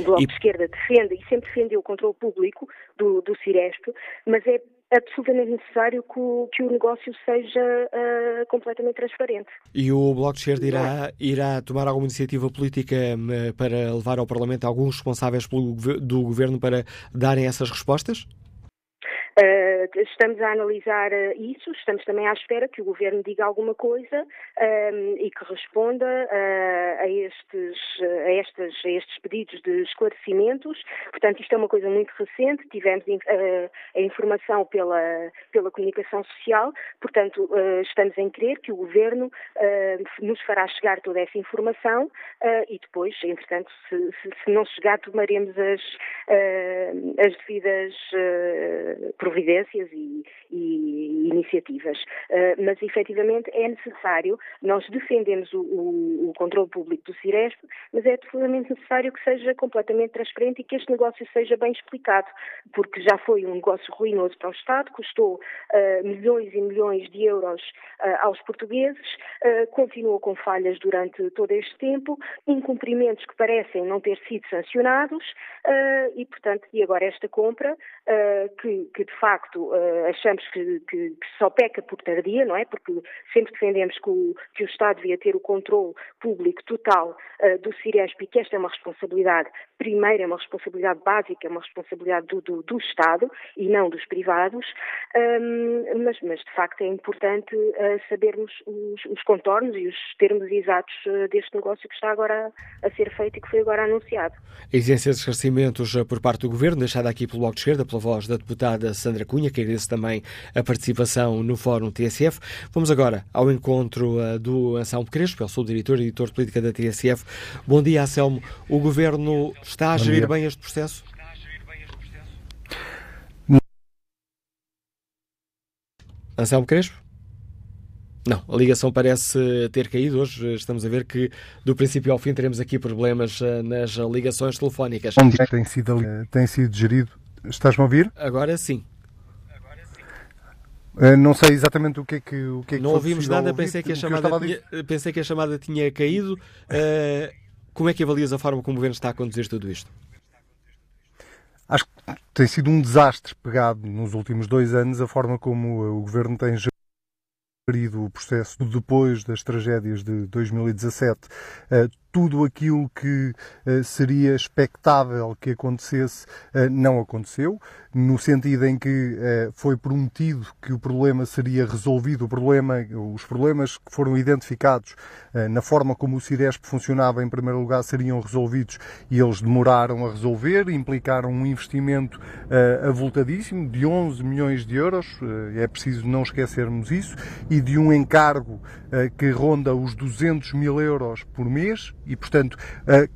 O Bloco e... de Esquerda defende e sempre defendeu o controle público do, do Ciresp, mas é absolutamente necessário que o, que o negócio seja uh, completamente transparente. E o Bloco de Esquerda irá, irá tomar alguma iniciativa política uh, para levar ao Parlamento alguns responsáveis pelo, do Governo para darem essas respostas? Uh, estamos a analisar uh, isso, estamos também à espera que o Governo diga alguma coisa um, e que responda uh, a, estes, a, estes, a estes pedidos de esclarecimentos. Portanto, isto é uma coisa muito recente, tivemos a informação pela, pela comunicação social, portanto, estamos em crer que o Governo nos fará chegar toda essa informação e depois, entretanto, se, se, se não chegar, tomaremos as, as devidas providências e, e iniciativas. Uh, mas, efetivamente, é necessário, nós defendemos o, o, o controle público do Ciresp, mas é absolutamente necessário que seja completamente transparente e que este negócio seja bem explicado, porque já foi um negócio ruinoso para o Estado, custou uh, milhões e milhões de euros uh, aos portugueses, continuou com falhas durante todo este tempo, incumprimentos que parecem não ter sido sancionados e, portanto, e agora esta compra, que, que de facto uh, achamos que, que, que, só peca por tardia, não é? Porque sempre defendemos que o, o Estado devia ter o controle público total uh, do Ciresp e que esta é uma responsabilidade, primeiro é uma responsabilidade básica, é uma responsabilidade do, do, do Estado e não dos privados, um, mas, mas, de facto é importante sabermos os, os, contornos e os termos exatos deste negócio que está agora a, a, ser feito e que foi agora anunciado. A exigência de esclarecimentos por parte do Governo, deixada aqui pelo Bloco de Esquerda, pela voz da deputada Sandra Cunha, que agradeço também a participação no Fórum TSF. Vamos agora ao encontro uh, do Anselmo Crespo, eu sou o diretor e editor de política da TSF. Bom dia, Anselmo. O Governo está a gerir bem este processo? Anselmo Crespo? Não, a ligação parece ter caído. Hoje estamos a ver que do princípio ao fim teremos aqui problemas uh, nas ligações telefónicas. Tem sido, tem sido gerido? Estás-me a ouvir? Agora sim. Uh, não sei exatamente o que é que o que é que Não ouvimos nada, pensei que, a chamada tinha, pensei que a chamada tinha caído. Uh, como é que avalias a forma como o governo está a conduzir tudo isto? Acho que tem sido um desastre pegado nos últimos dois anos a forma como o governo tem gerido o processo depois das tragédias de 2017. Tudo aquilo que uh, seria expectável que acontecesse uh, não aconteceu, no sentido em que uh, foi prometido que o problema seria resolvido, o problema, os problemas que foram identificados na forma como o Ciresp funcionava em primeiro lugar seriam resolvidos e eles demoraram a resolver, implicaram um investimento avultadíssimo de 11 milhões de euros, é preciso não esquecermos isso, e de um encargo que ronda os 200 mil euros por mês, e, portanto,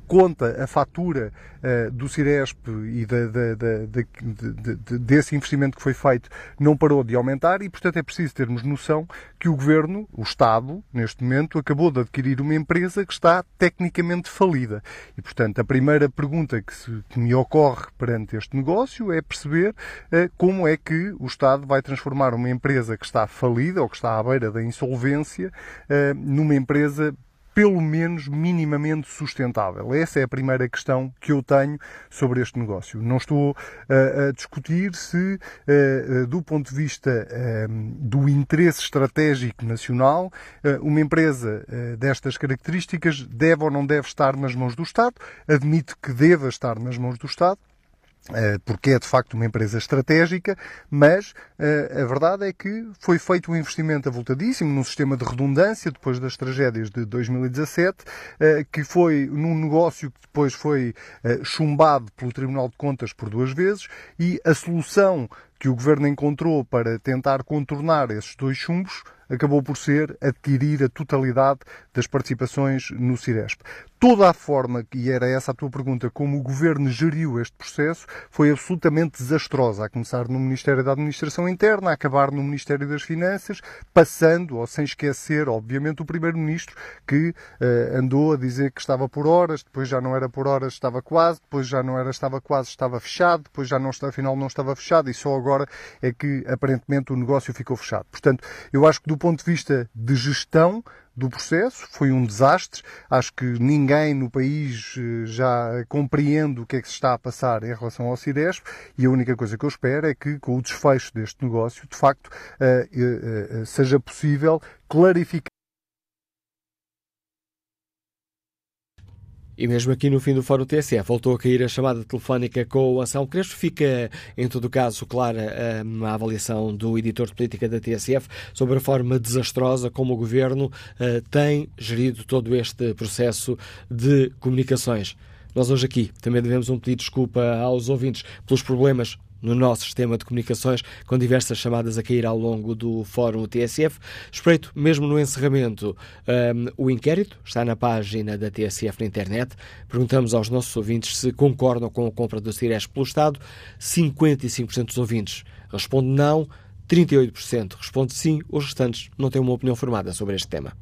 conta, a fatura uh, do Ciresp e de, desse investimento que foi feito não parou de aumentar e, portanto, é preciso termos noção que o Governo, o Estado, neste momento, acabou de adquirir uma empresa que está tecnicamente falida. E, portanto, a primeira pergunta que, se, que me ocorre perante este negócio é perceber uh, como é que o Estado vai transformar uma empresa que está falida ou que está à beira da insolvência uh, numa empresa pelo menos minimamente sustentável? Essa é a primeira questão que eu tenho sobre este negócio. Não estou a discutir se, do ponto de vista do interesse estratégico nacional, uma empresa destas características deve ou não deve estar nas mãos do Estado. Admito que deva estar nas mãos do Estado, porque é de facto uma empresa estratégica, mas uh, a verdade é que foi feito um investimento avultadíssimo num sistema de redundância depois das tragédias de 2017, uh, eh, que foi num negócio que depois foi chumbado pelo Tribunal de Contas por duas vezes e a solução que o governo encontrou para tentar contornar esses dois chumbos acabou por ser adquirir a totalidade das participações no Ciresp. Toda a forma, e era essa a tua pergunta, como o governo geriu este processo foi absolutamente desastrosa, a começar no Ministério da Administração Interna, a acabar no Ministério das Finanças, passando, ou sem esquecer, obviamente, o Primeiro-Ministro, que uh, andou a dizer que estava por horas, depois já não era por horas, estava quase, depois já não era, estava quase, estava fechado, depois já não, afinal não estava fechado, e só agora é que aparentemente o negócio ficou fechado. Portanto, eu acho que do ponto de vista de gestão do processo, foi um desastre. Acho que ninguém no país eh, já compreende o que é que se está a passar em relação ao Ciresp e a única coisa que eu espero é que, com o desfecho deste negócio, de facto, eh, eh, seja possível clarificar E mesmo aqui no fim do Fórum TSF voltou a cair a chamada telefónica com o Anselmo Crespo. Fica, em todo caso, clara a avaliação do editor de política da TSF sobre a forma desastrosa como o governo uh, tem gerido todo este processo de comunicações. Nós hoje aqui também devemos um pedido de desculpa aos ouvintes pelos problemas no nosso sistema de comunicações, com diversas chamadas a cair ao longo do Fórum TSF. Espreito, mesmo no encerramento, um, o inquérito está na página da TSF na internet. Perguntamos aos nossos ouvintes se concordam com a compra do Cires pelo Estado. 55% dos ouvintes respondem não, 38% respondem sim, os restantes não têm uma opinião formada sobre este tema.